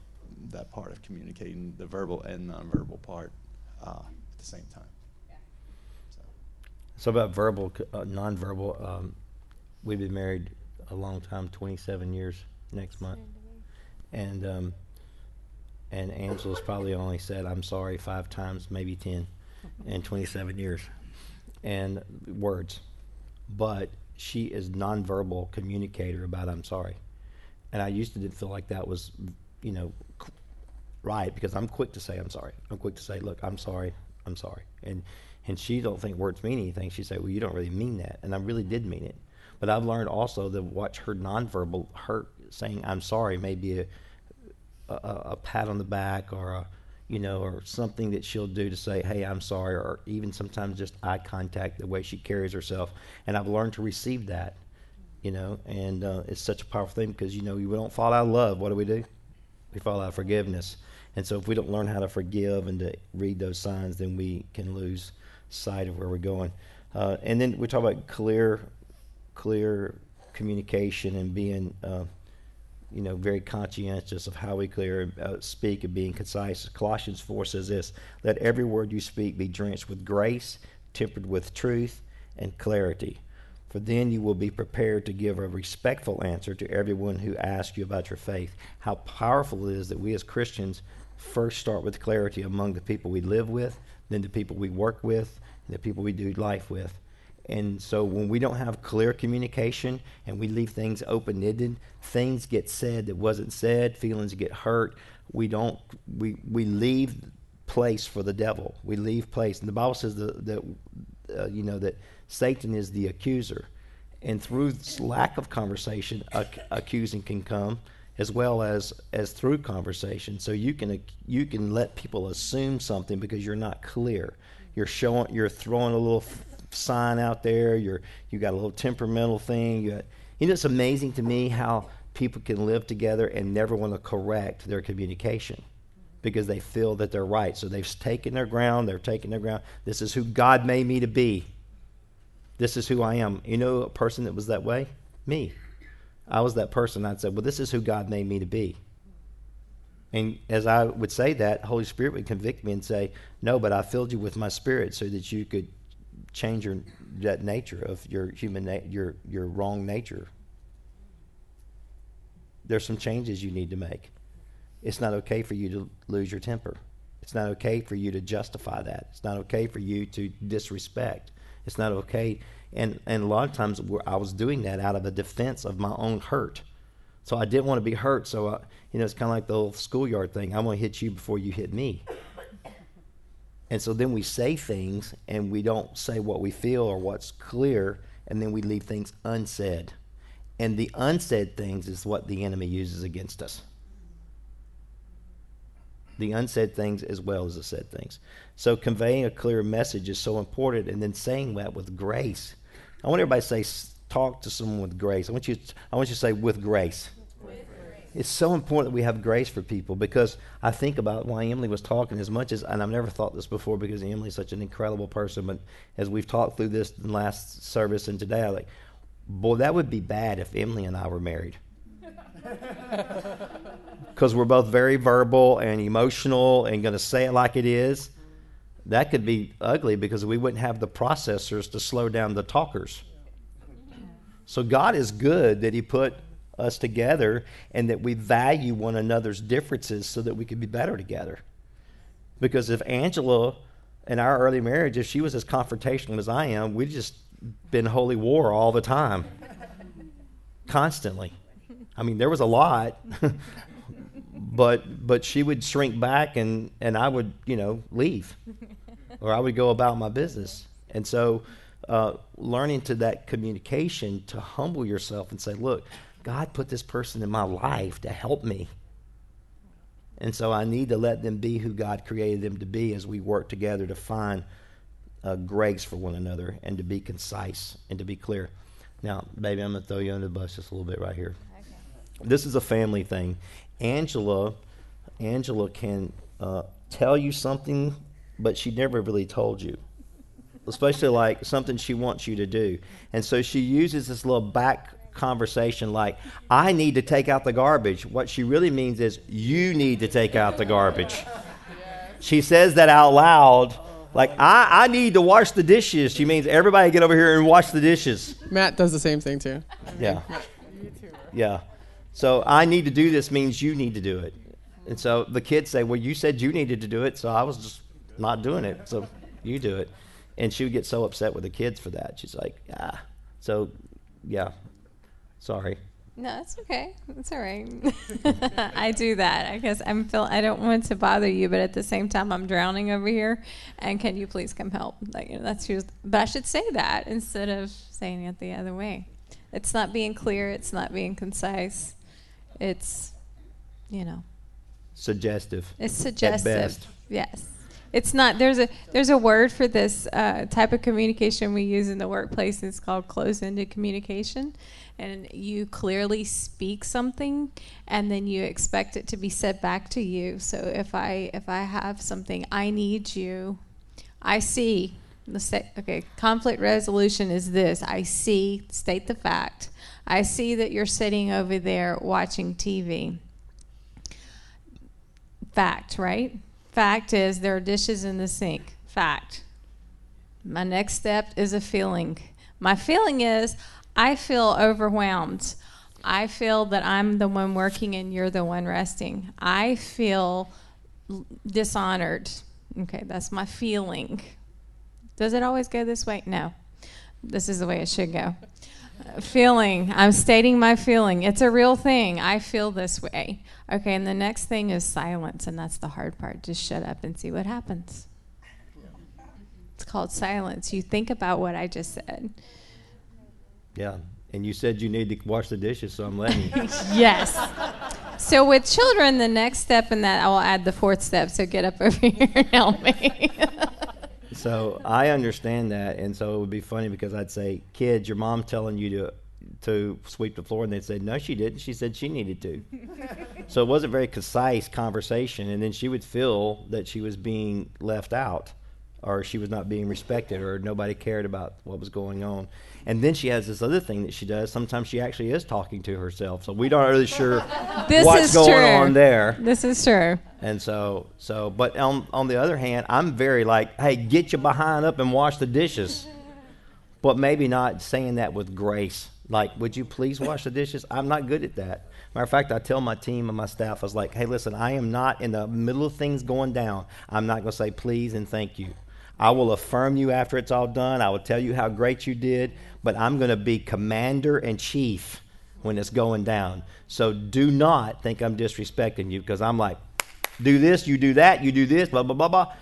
that part of communicating the verbal and nonverbal part uh, at the same time. So. So about verbal, uh, nonverbal, um, we've been married a long time, 27 years next month. And, um, and Angela's probably only said, I'm sorry five times, maybe 10 in 27 years. And words. But she is nonverbal communicator about I'm sorry. And I used to didn't feel like that was, you know, right because I'm quick to say I'm sorry. I'm quick to say, look, I'm sorry, I'm sorry. And and she don't think words mean anything. She say, well, you don't really mean that, and I really did mean it. But I've learned also to watch her nonverbal, her saying I'm sorry, maybe a, a, a pat on the back or a, you know, or something that she'll do to say, hey, I'm sorry, or even sometimes just eye contact, the way she carries herself. And I've learned to receive that, you know, and uh, it's such a powerful thing because, you know, we don't fall out of love. What do we do? We fall out of forgiveness. And so if we don't learn how to forgive and to read those signs, then we can lose sight of where we're going. Uh, and then we talk about clear, clear communication and being, uh, you know, very conscientious of how we clear uh, speak and being concise. Colossians 4 says this: "Let every word you speak be drenched with grace, tempered with truth and clarity." For then you will be prepared to give a respectful answer to everyone who asks you about your faith. How powerful it is that we as Christians first start with clarity among the people we live with, then the people we work with, and the people we do life with. And so when we don't have clear communication and we leave things open ended, things get said that wasn't said, feelings get hurt. We don't we we leave place for the devil. We leave place. And the Bible says that, that uh, you know that Satan is the accuser. And through lack of conversation, ac- accusing can come as well as as through conversation. So you can you can let people assume something because you're not clear. You're showing you're throwing a little f- sign out there. You're you got a little temperamental thing. You, got, you know, it's amazing to me how people can live together and never want to correct their communication because they feel that they're right. So they've taken their ground. They're taking their ground. This is who God made me to be. This is who I am. You know, a person that was that way, me. I was that person. I'd say, well, this is who God made me to be. And as I would say that, Holy Spirit would convict me and say, no, but I filled you with my spirit so that you could change your that nature of your human na- your your wrong nature. There's some changes you need to make. It's not okay for you to lose your temper. It's not okay for you to justify that. It's not okay for you to disrespect. It's not okay and, and a lot of times I was doing that out of a defense of my own hurt. So I didn't want to be hurt. So, I, you know, it's kind of like the old schoolyard thing. I'm going to hit you before you hit me. And so then we say things and we don't say what we feel or what's clear, and then we leave things unsaid. And the unsaid things is what the enemy uses against us. The unsaid things as well as the said things. So conveying a clear message is so important, and then saying that with grace I want everybody to say, talk to someone with grace. I want you, I want you to say, with grace. It's so important that we have grace for people because I think about why Emily was talking as much as, and I've never thought this before because Emily's such an incredible person, but as we've talked through this in last service and today, I like, boy, that would be bad if Emily and I were married. Because we're both very verbal and emotional and going to say it like it is that could be ugly because we wouldn't have the processors to slow down the talkers. So God is good that He put us together and that we value one another's differences so that we could be better together. Because if Angela in our early marriage, if she was as confrontational as I am, we'd just been holy war all the time. Constantly. I mean, there was a lot. but but she would shrink back and and I would, you know, leave or I would go about my business. And so, uh, learning to that communication to humble yourself and say, look, God put this person in my life to help me. And so I need to let them be who God created them to be as we work together to find uh, grace for one another and to be concise and to be clear. Now, baby, I'm going to throw you under the bus just a little bit right here. Okay. This is a family thing. Angela, Angela can uh, tell you something but she never really told you. Especially like something she wants you to do. And so she uses this little back conversation like, I need to take out the garbage. What she really means is, you need to take out the garbage. She says that out loud. Like, I, I need to wash the dishes. She means everybody get over here and wash the dishes. Matt does the same thing too. Yeah. Yeah. So I need to do this means you need to do it. And so the kids say, Well, you said you needed to do it, so I was just not doing it. So you do it. And she would get so upset with the kids for that. She's like, ah. So, yeah. Sorry. No, it's okay. It's all right. I do that. I guess I'm feel I don't want to bother you, but at the same time I'm drowning over here. And can you please come help? Like you know, that's just, but I should say that instead of saying it the other way. It's not being clear. It's not being concise. It's, you know, suggestive. It's suggestive. Yes it's not there's a there's a word for this uh, type of communication we use in the workplace. It's called closed-ended communication. And you clearly speak something and then you expect it to be said back to you. So if i if i have something i need you i see okay conflict resolution is this. I see state the fact. I see that you're sitting over there watching tv fact right Fact is, there are dishes in the sink. Fact. My next step is a feeling. My feeling is, I feel overwhelmed. I feel that I'm the one working and you're the one resting. I feel dishonored. Okay, that's my feeling. Does it always go this way? No. This is the way it should go feeling. I'm stating my feeling. It's a real thing. I feel this way. Okay, and the next thing is silence, and that's the hard part. Just shut up and see what happens. It's called silence. You think about what I just said. Yeah, and you said you need to wash the dishes, so I'm letting you. yes. So with children, the next step in that, I will add the fourth step. So get up over here and help me. So I understand that, and so it would be funny because I'd say, "Kids, your mom telling you to to sweep the floor," and they'd say, "No, she didn't. She said she needed to." so it wasn't very concise conversation, and then she would feel that she was being left out, or she was not being respected, or nobody cared about what was going on. And then she has this other thing that she does. Sometimes she actually is talking to herself, so we aren't really sure This what's is going true. on there. this is true. And so, so, but on on the other hand, I'm very like, hey, get your behind up and wash the dishes. But maybe not saying that with grace. Like, would you please wash the dishes? I'm not good at that. Matter of fact, I tell my team and my staff, I was like, hey, listen, I am not in the middle of things going down. I'm not going to say please and thank you. I will affirm you after it's all done. I will tell you how great you did, but I'm going to be commander and chief when it's going down. So do not think I'm disrespecting you because I'm like, do this, you do that, you do this, blah, blah, blah, blah.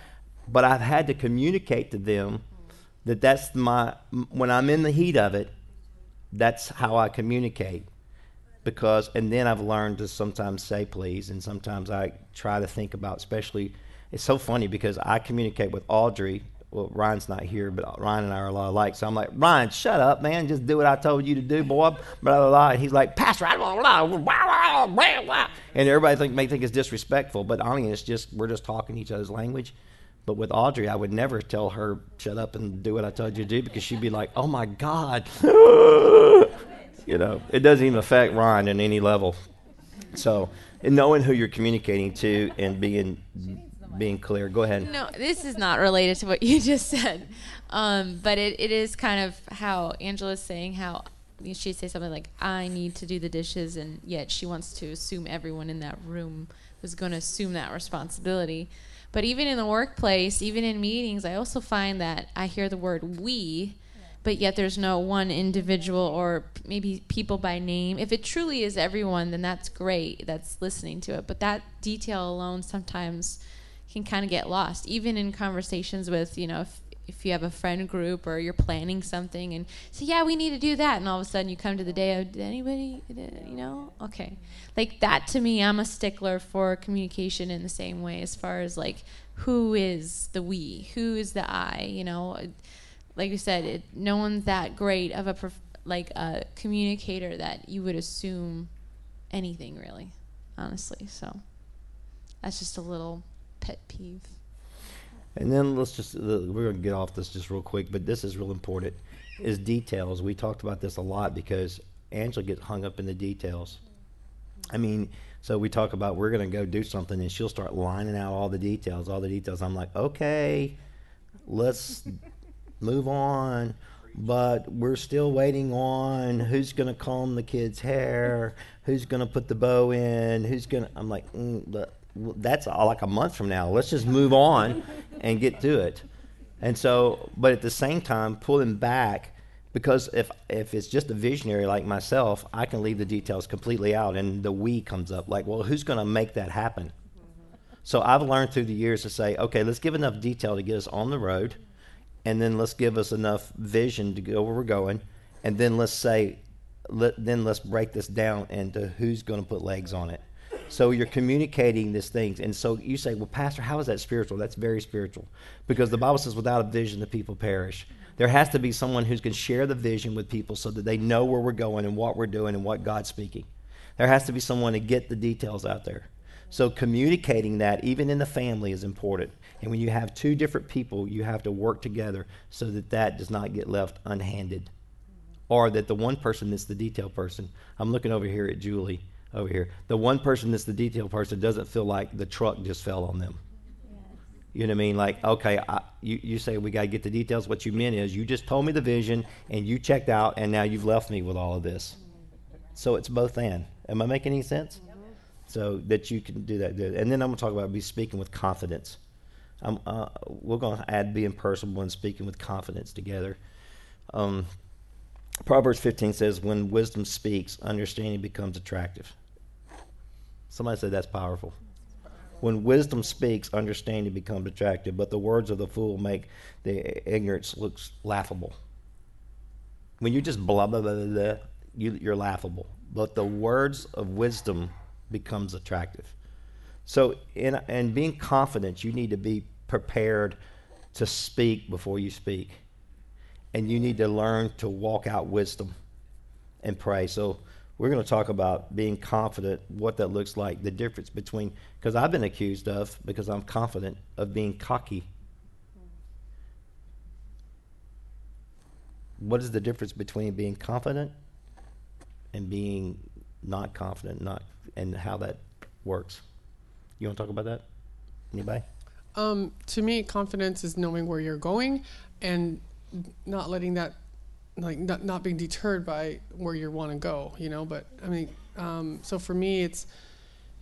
But I've had to communicate to them that that's my, when I'm in the heat of it, that's how I communicate. Because, and then I've learned to sometimes say please, and sometimes I try to think about, especially, it's so funny because I communicate with Audrey. Well, Ryan's not here, but Ryan and I are a lot alike. So I'm like, Ryan, shut up, man. Just do what I told you to do, boy. Blah, blah, blah. And he's like, Pastor, I blah, blah, blah, blah, blah, blah. And everybody think, may think it's disrespectful, but honestly, it's just, we're just talking each other's language. But with Audrey, I would never tell her, shut up and do what I told you to do, because she'd be like, oh my God. you know, it doesn't even affect Ryan in any level. So, knowing who you're communicating to and being being clear. Go ahead. No, this is not related to what you just said, um, but it, it is kind of how Angela's saying how she'd say something like, "I need to do the dishes," and yet she wants to assume everyone in that room was going to assume that responsibility. But even in the workplace, even in meetings, I also find that I hear the word "we." But yet, there's no one individual or maybe people by name. If it truly is everyone, then that's great. That's listening to it. But that detail alone sometimes can kind of get lost, even in conversations with, you know, if, if you have a friend group or you're planning something and say, yeah, we need to do that. And all of a sudden you come to the day of, did anybody, you know? Okay. Like that to me, I'm a stickler for communication in the same way as far as like, who is the we? Who is the I? You know, like you said, it, no one's that great of a, like a communicator that you would assume anything really, honestly. So that's just a little pet peeve. And then let's just, uh, we're going to get off this just real quick, but this is real important, is details. We talked about this a lot because Angela gets hung up in the details. I mean, so we talk about we're going to go do something and she'll start lining out all the details, all the details. I'm like, okay, let's move on. But we're still waiting on who's going to comb the kid's hair, who's going to put the bow in, who's going to. I'm like, mm, but that's like a month from now. Let's just move on and get to it. And so, but at the same time, pulling back because if if it's just a visionary like myself, I can leave the details completely out, and the we comes up. Like, well, who's going to make that happen? So I've learned through the years to say, okay, let's give enough detail to get us on the road, and then let's give us enough vision to go where we're going, and then let's say, let, then let's break this down into who's going to put legs on it. So you're communicating these things, and so you say, well, Pastor, how is that spiritual? That's very spiritual, because the Bible says, without a vision, the people perish. There has to be someone who can share the vision with people so that they know where we're going and what we're doing and what God's speaking. There has to be someone to get the details out there. So communicating that, even in the family, is important. And when you have two different people, you have to work together so that that does not get left unhanded, or that the one person that's the detail person. I'm looking over here at Julie over here. The one person that's the detail person doesn't feel like the truck just fell on them. You know what I mean? Like, okay, I, you, you say we got to get the details. What you meant is you just told me the vision and you checked out, and now you've left me with all of this. So it's both and. Am I making any sense? So that you can do that. And then I'm going to talk about be speaking with confidence. I'm, uh, we're going to add being personable and speaking with confidence together. Um, Proverbs 15 says, When wisdom speaks, understanding becomes attractive. Somebody said that's powerful. When wisdom speaks, understanding becomes attractive, but the words of the fool make the ignorance looks laughable. When you just blah, blah, blah, blah, you, you're laughable. But the words of wisdom becomes attractive. So, in and being confident, you need to be prepared to speak before you speak, and you need to learn to walk out wisdom and pray. So, we're going to talk about being confident, what that looks like, the difference between because I've been accused of because I'm confident of being cocky. What is the difference between being confident and being not confident, not and how that works? You want to talk about that? Anybody? Um, to me, confidence is knowing where you're going and not letting that, like, not, not being deterred by where you want to go, you know. But I mean, um, so for me, it's,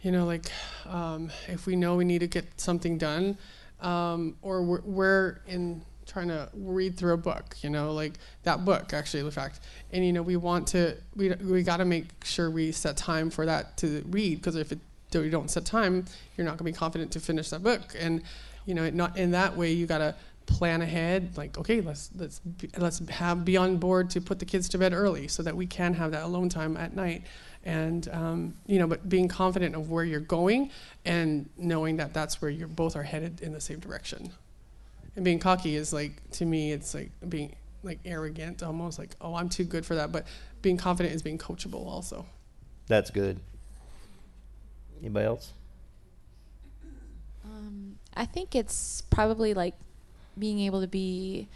you know, like, um, if we know we need to get something done, um, or we're, we're in trying to read through a book, you know, like that book actually, in fact, and you know, we want to, we we got to make sure we set time for that to read because if it you don't set time, you're not going to be confident to finish that book. And you know, not in that way, you got to plan ahead. Like, okay, let's let's be, let's have be on board to put the kids to bed early so that we can have that alone time at night. And um, you know, but being confident of where you're going and knowing that that's where you both are headed in the same direction. And being cocky is like to me, it's like being like arrogant, almost like, oh, I'm too good for that. But being confident is being coachable also. That's good. Anybody else? Um, I think it's probably like being able to be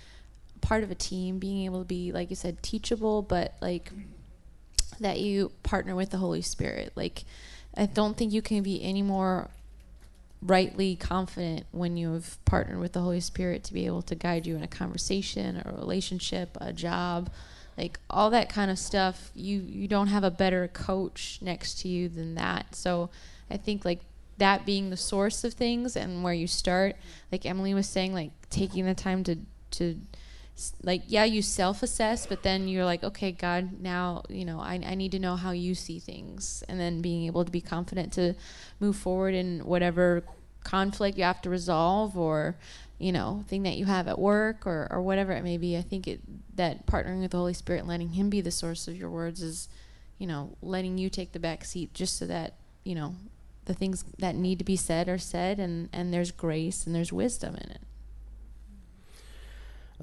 part of a team, being able to be, like you said, teachable, but like that you partner with the Holy Spirit. Like, I don't think you can be any more rightly confident when you've partnered with the Holy Spirit to be able to guide you in a conversation, a relationship, a job, like all that kind of stuff. You you don't have a better coach next to you than that. So I think like that being the source of things and where you start, like Emily was saying, like taking the time to to like yeah you self-assess but then you're like okay god now you know I, I need to know how you see things. And then being able to be confident to move forward in whatever conflict you have to resolve or you know thing that you have at work or, or whatever it may be. I think it that partnering with the holy spirit and letting him be the source of your words is you know letting you take the back seat just so that you know the things that need to be said are said and, and there's grace and there's wisdom in it.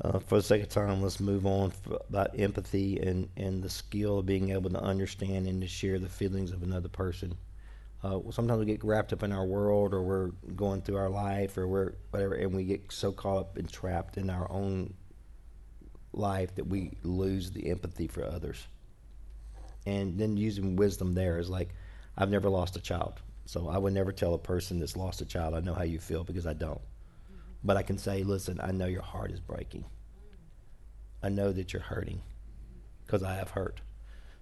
Uh, for the sake of time, let's move on about empathy and, and the skill of being able to understand and to share the feelings of another person. Uh, sometimes we get wrapped up in our world or we're going through our life or we're whatever, and we get so caught up and trapped in our own life that we lose the empathy for others. And then using wisdom there is like, I've never lost a child. So I would never tell a person that's lost a child, I know how you feel because I don't. But I can say, listen, I know your heart is breaking. I know that you're hurting because I have hurt.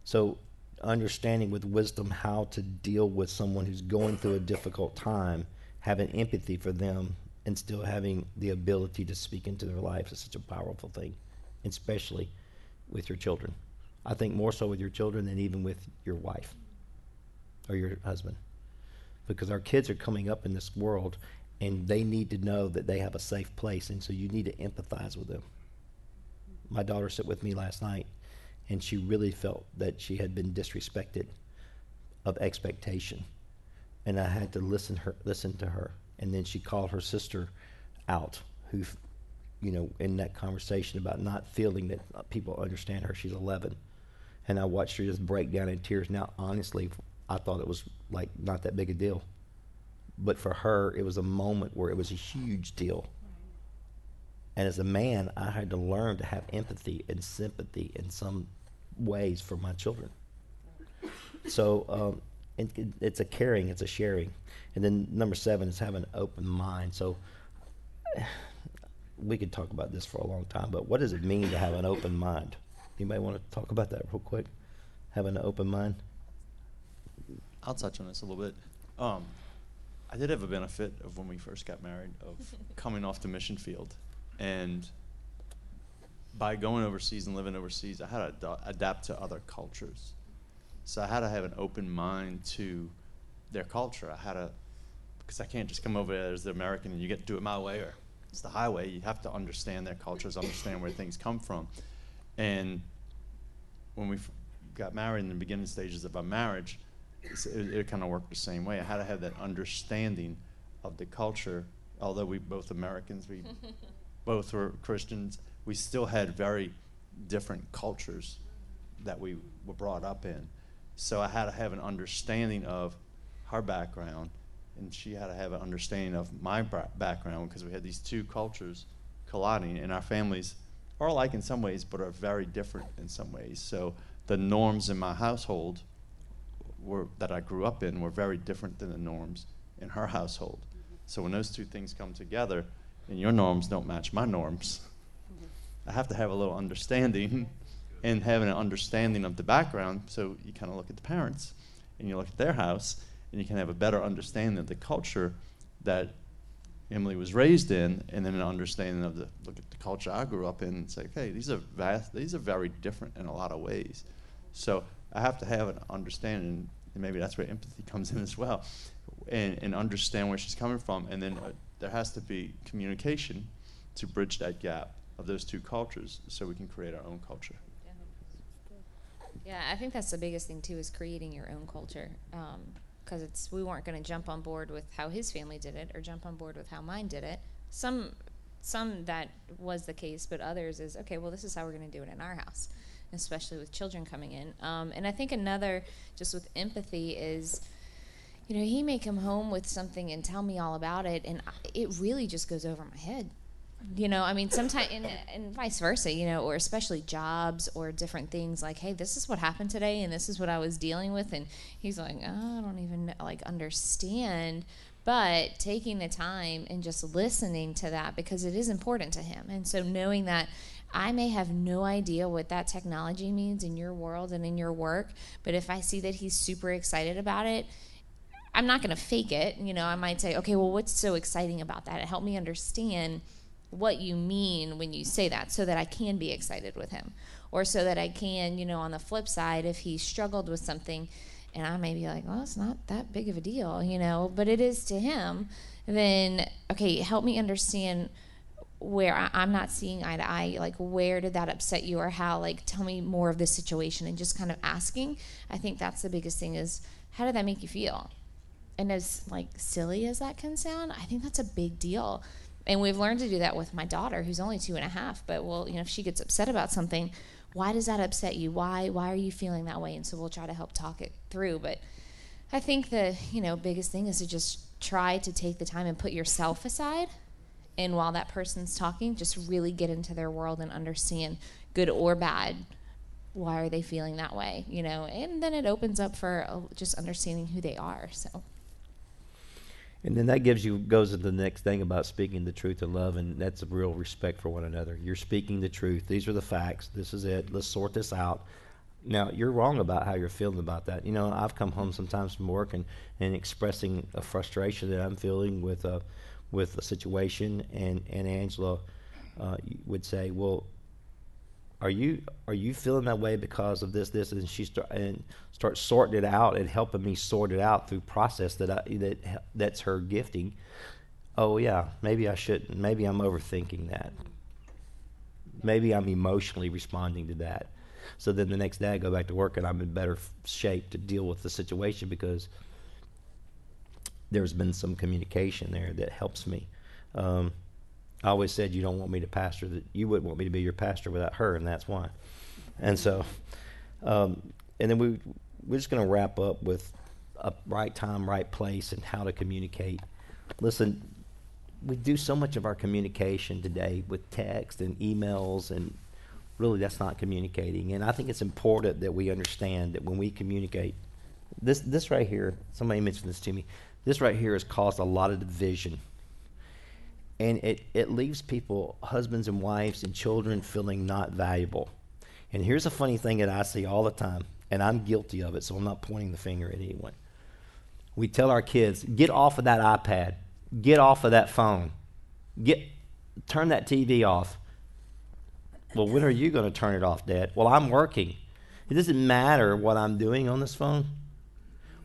So understanding with wisdom how to deal with someone who's going through a difficult time, having empathy for them, and still having the ability to speak into their lives is such a powerful thing, especially with your children. I think more so with your children than even with your wife or your husband because our kids are coming up in this world and they need to know that they have a safe place and so you need to empathize with them. My daughter sat with me last night and she really felt that she had been disrespected of expectation and i had to listen her listen to her. And then she called her sister out who you know in that conversation about not feeling that people understand her. She's 11 and i watched her just break down in tears. Now honestly I thought it was like not that big a deal. But for her, it was a moment where it was a huge deal. And as a man, I had to learn to have empathy and sympathy in some ways for my children. So um, it, it, it's a caring, it's a sharing. And then number seven is having an open mind. So we could talk about this for a long time, but what does it mean to have an open mind? Anybody want to talk about that real quick? Having an open mind? I'll touch on this a little bit. Um, I did have a benefit of when we first got married of coming off the mission field, and by going overseas and living overseas, I had to ad- adapt to other cultures. So I had to have an open mind to their culture. I had to, because I can't just come over there as the American and you get to do it my way or it's the highway. You have to understand their cultures, understand where things come from. And when we f- got married in the beginning stages of our marriage, it, it kind of worked the same way. I had to have that understanding of the culture. Although we both Americans, we both were Christians, we still had very different cultures that we were brought up in. So I had to have an understanding of her background, and she had to have an understanding of my background because we had these two cultures colliding, and our families are alike in some ways, but are very different in some ways. So the norms in my household were, that I grew up in were very different than the norms in her household. So when those two things come together, and your norms don't match my norms, mm-hmm. I have to have a little understanding and having an understanding of the background. So you kind of look at the parents and you look at their house and you can have a better understanding of the culture that Emily was raised in, and then an understanding of the look at the culture I grew up in and say, okay, these are vast, these are very different in a lot of ways. So I have to have an understanding, and maybe that's where empathy comes in as well, and, and understand where she's coming from, and then uh, there has to be communication to bridge that gap of those two cultures, so we can create our own culture. Yeah, I think that's the biggest thing too is creating your own culture. Because um, it's we weren't going to jump on board with how his family did it or jump on board with how mine did it. Some some that was the case, but others is okay. Well, this is how we're going to do it in our house, especially with children coming in. Um, and I think another just with empathy is. You know, he may come home with something and tell me all about it, and it really just goes over my head you know i mean sometimes and, and vice versa you know or especially jobs or different things like hey this is what happened today and this is what i was dealing with and he's like oh, i don't even like understand but taking the time and just listening to that because it is important to him and so knowing that I may have no idea what that technology means in your world and in your work, but if I see that he's super excited about it, I'm not going to fake it. You know, I might say, okay, well, what's so exciting about that? It helped me understand what you mean when you say that so that I can be excited with him or so that I can, you know, on the flip side, if he struggled with something and I may be like, well, it's not that big of a deal, you know, but it is to him, then, okay, help me understand where I, am not seeing eye to eye. Like, where did that upset you or how? Like, tell me more of this situation and just kind of asking. I think that's the biggest thing is how did that make you feel? And as like silly as that can sound, I think that's a big deal and we've learned to do that with my daughter who's only two and a half but well you know if she gets upset about something why does that upset you why why are you feeling that way and so we'll try to help talk it through but i think the you know biggest thing is to just try to take the time and put yourself aside and while that person's talking just really get into their world and understand good or bad why are they feeling that way you know and then it opens up for uh, just understanding who they are so and then that gives you goes to the next thing about speaking the truth in love, and that's a real respect for one another. You're speaking the truth. These are the facts. This is it. Let's sort this out. Now you're wrong about how you're feeling about that. You know, I've come home sometimes from work and, and expressing a frustration that I'm feeling with a with a situation, and and Angela uh, would say, "Well, are you are you feeling that way because of this this? And she start and start sorting it out and helping me sort it out through process that I that that's her gifting. Oh yeah maybe I shouldn't maybe I'm overthinking that. Maybe I'm emotionally responding to that. So then the next day I go back to work and I'm in better shape to deal with the situation because there's been some communication there that helps me um, I always said you don't want me to pastor that you wouldn't want me to be your pastor without her, and that's why. And so, um, and then we we're just going to wrap up with a right time, right place, and how to communicate. Listen, we do so much of our communication today with text and emails, and really that's not communicating. And I think it's important that we understand that when we communicate, this this right here, somebody mentioned this to me. This right here has caused a lot of division and it, it leaves people, husbands and wives and children, feeling not valuable. And here's a funny thing that I see all the time, and I'm guilty of it, so I'm not pointing the finger at anyone. We tell our kids, get off of that iPad, get off of that phone, get, turn that TV off. Well, when are you going to turn it off, Dad? Well, I'm working. It doesn't matter what I'm doing on this phone.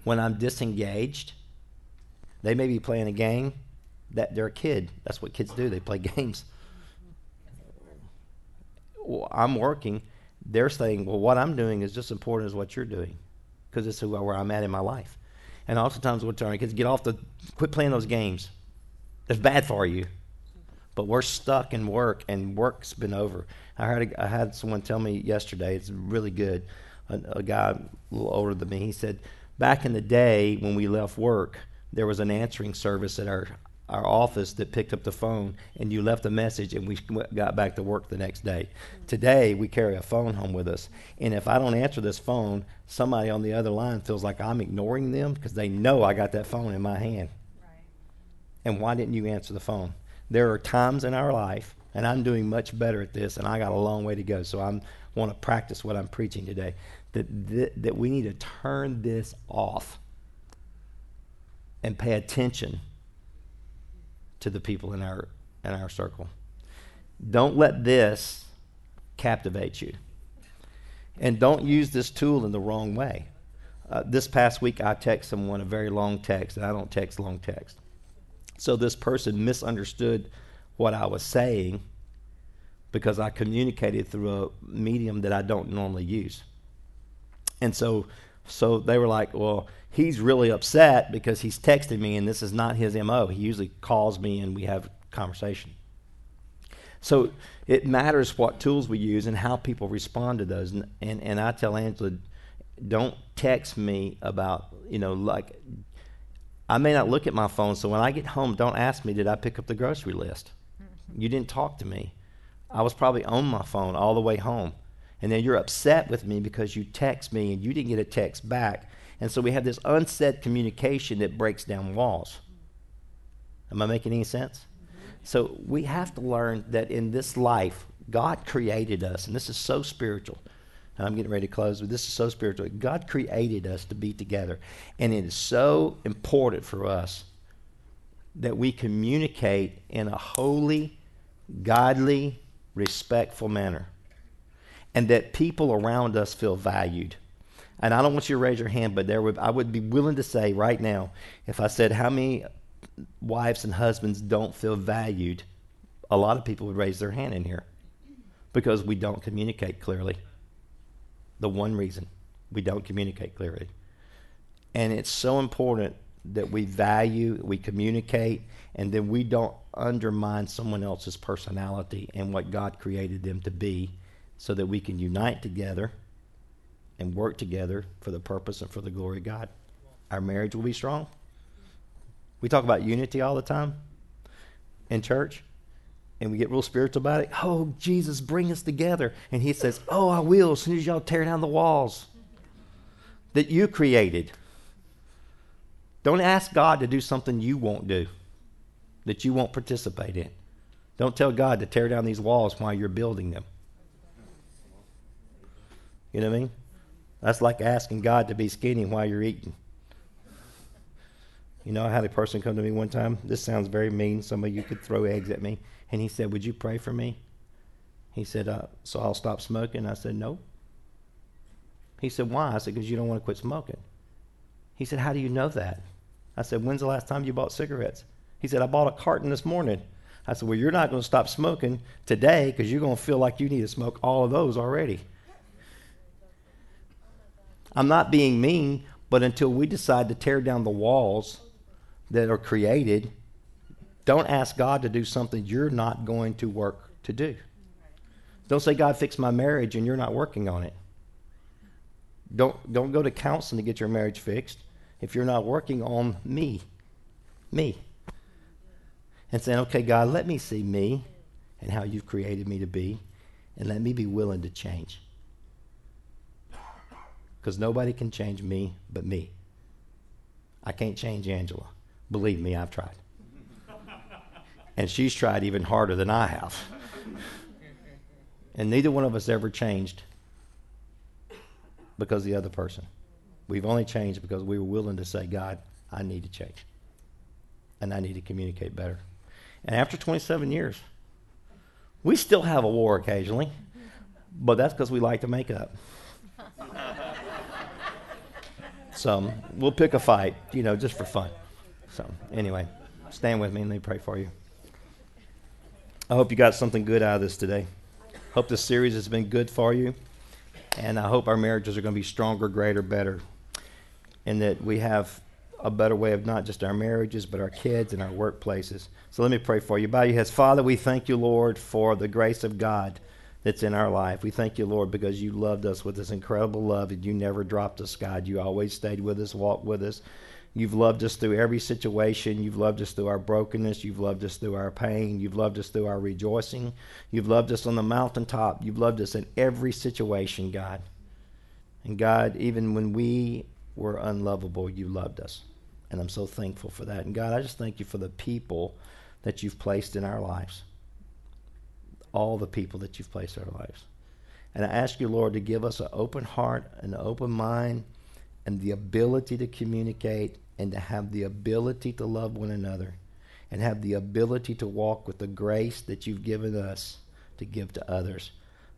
When I'm disengaged, they may be playing a game that they're a kid. That's what kids do. They play games. Well, I'm working. They're saying, well, what I'm doing is just as important as what you're doing because it's who, where I'm at in my life. And oftentimes we're telling kids, get off the, quit playing those games. It's bad for you. But we're stuck in work, and work's been over. I heard I had someone tell me yesterday. It's really good. A, a guy a little older than me. He said, back in the day when we left work, there was an answering service at our our office that picked up the phone and you left a message and we got back to work the next day. Today, we carry a phone home with us. And if I don't answer this phone, somebody on the other line feels like I'm ignoring them because they know I got that phone in my hand. Right. And why didn't you answer the phone? There are times in our life, and I'm doing much better at this, and I got a long way to go. So I want to practice what I'm preaching today. That, that, that we need to turn this off and pay attention to the people in our in our circle. Don't let this captivate you. And don't use this tool in the wrong way. Uh, this past week, I texted someone a very long text, and I don't text long text. So this person misunderstood what I was saying because I communicated through a medium that I don't normally use. And so, so they were like, well, he's really upset because he's texting me and this is not his MO. He usually calls me and we have conversation. So it matters what tools we use and how people respond to those. And, and, and I tell Angela, don't text me about, you know, like, I may not look at my phone, so when I get home, don't ask me, did I pick up the grocery list? Mm-hmm. You didn't talk to me. I was probably on my phone all the way home. And then you're upset with me because you text me and you didn't get a text back. And so we have this unsaid communication that breaks down walls. Am I making any sense? So we have to learn that in this life, God created us, and this is so spiritual. I'm getting ready to close, but this is so spiritual. God created us to be together. And it is so important for us that we communicate in a holy, godly, respectful manner. And that people around us feel valued and I don't want you to raise your hand, but there would I would be willing to say right now, if I said how many wives and husbands don't feel valued, a lot of people would raise their hand in here because we don't communicate clearly. The one reason we don't communicate clearly. And it's so important that we value, we communicate, and then we don't undermine someone else's personality and what God created them to be so that we can unite together and work together for the purpose and for the glory of God. Our marriage will be strong. We talk about unity all the time in church, and we get real spiritual about it. Oh, Jesus, bring us together. And he says, Oh, I will as soon as y'all tear down the walls that you created. Don't ask God to do something you won't do, that you won't participate in. Don't tell God to tear down these walls while you're building them. You know what I mean? That's like asking God to be skinny while you're eating. You know, I had a person come to me one time. This sounds very mean. Some of you could throw eggs at me. And he said, Would you pray for me? He said, uh, So I'll stop smoking? I said, No. He said, Why? I said, Because you don't want to quit smoking. He said, How do you know that? I said, When's the last time you bought cigarettes? He said, I bought a carton this morning. I said, Well, you're not going to stop smoking today because you're going to feel like you need to smoke all of those already. I'm not being mean, but until we decide to tear down the walls that are created, don't ask God to do something you're not going to work to do. Don't say, God, fix my marriage, and you're not working on it. Don't, don't go to counseling to get your marriage fixed if you're not working on me. Me. And saying, okay, God, let me see me and how you've created me to be, and let me be willing to change because nobody can change me but me. I can't change Angela. Believe me, I've tried. and she's tried even harder than I have. and neither one of us ever changed because the other person. We've only changed because we were willing to say, God, I need to change. And I need to communicate better. And after 27 years, we still have a war occasionally, but that's because we like to make up. So we'll pick a fight, you know, just for fun. So anyway, stand with me and let me pray for you. I hope you got something good out of this today. Hope this series has been good for you. And I hope our marriages are going to be stronger, greater, better. and that we have a better way of not just our marriages, but our kids and our workplaces. So let me pray for you. Bow your heads. Father, we thank you, Lord, for the grace of God that's in our life. We thank you, Lord, because you loved us with this incredible love and you never dropped us, God. You always stayed with us, walked with us. You've loved us through every situation. You've loved us through our brokenness. You've loved us through our pain. You've loved us through our rejoicing. You've loved us on the mountaintop. You've loved us in every situation, God. And God, even when we were unlovable, you loved us. And I'm so thankful for that. And God, I just thank you for the people that you've placed in our lives. All the people that you've placed in our lives. And I ask you, Lord, to give us an open heart, an open mind, and the ability to communicate and to have the ability to love one another and have the ability to walk with the grace that you've given us to give to others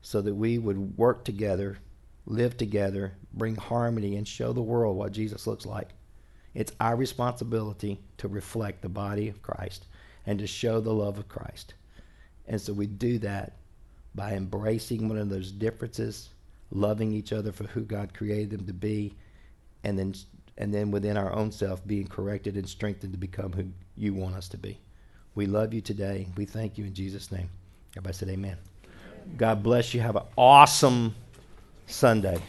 so that we would work together, live together, bring harmony, and show the world what Jesus looks like. It's our responsibility to reflect the body of Christ and to show the love of Christ. And so we do that by embracing one of those differences, loving each other for who God created them to be, and then and then within our own self being corrected and strengthened to become who you want us to be. We love you today. We thank you in Jesus' name. Everybody said amen. God bless you. Have an awesome Sunday.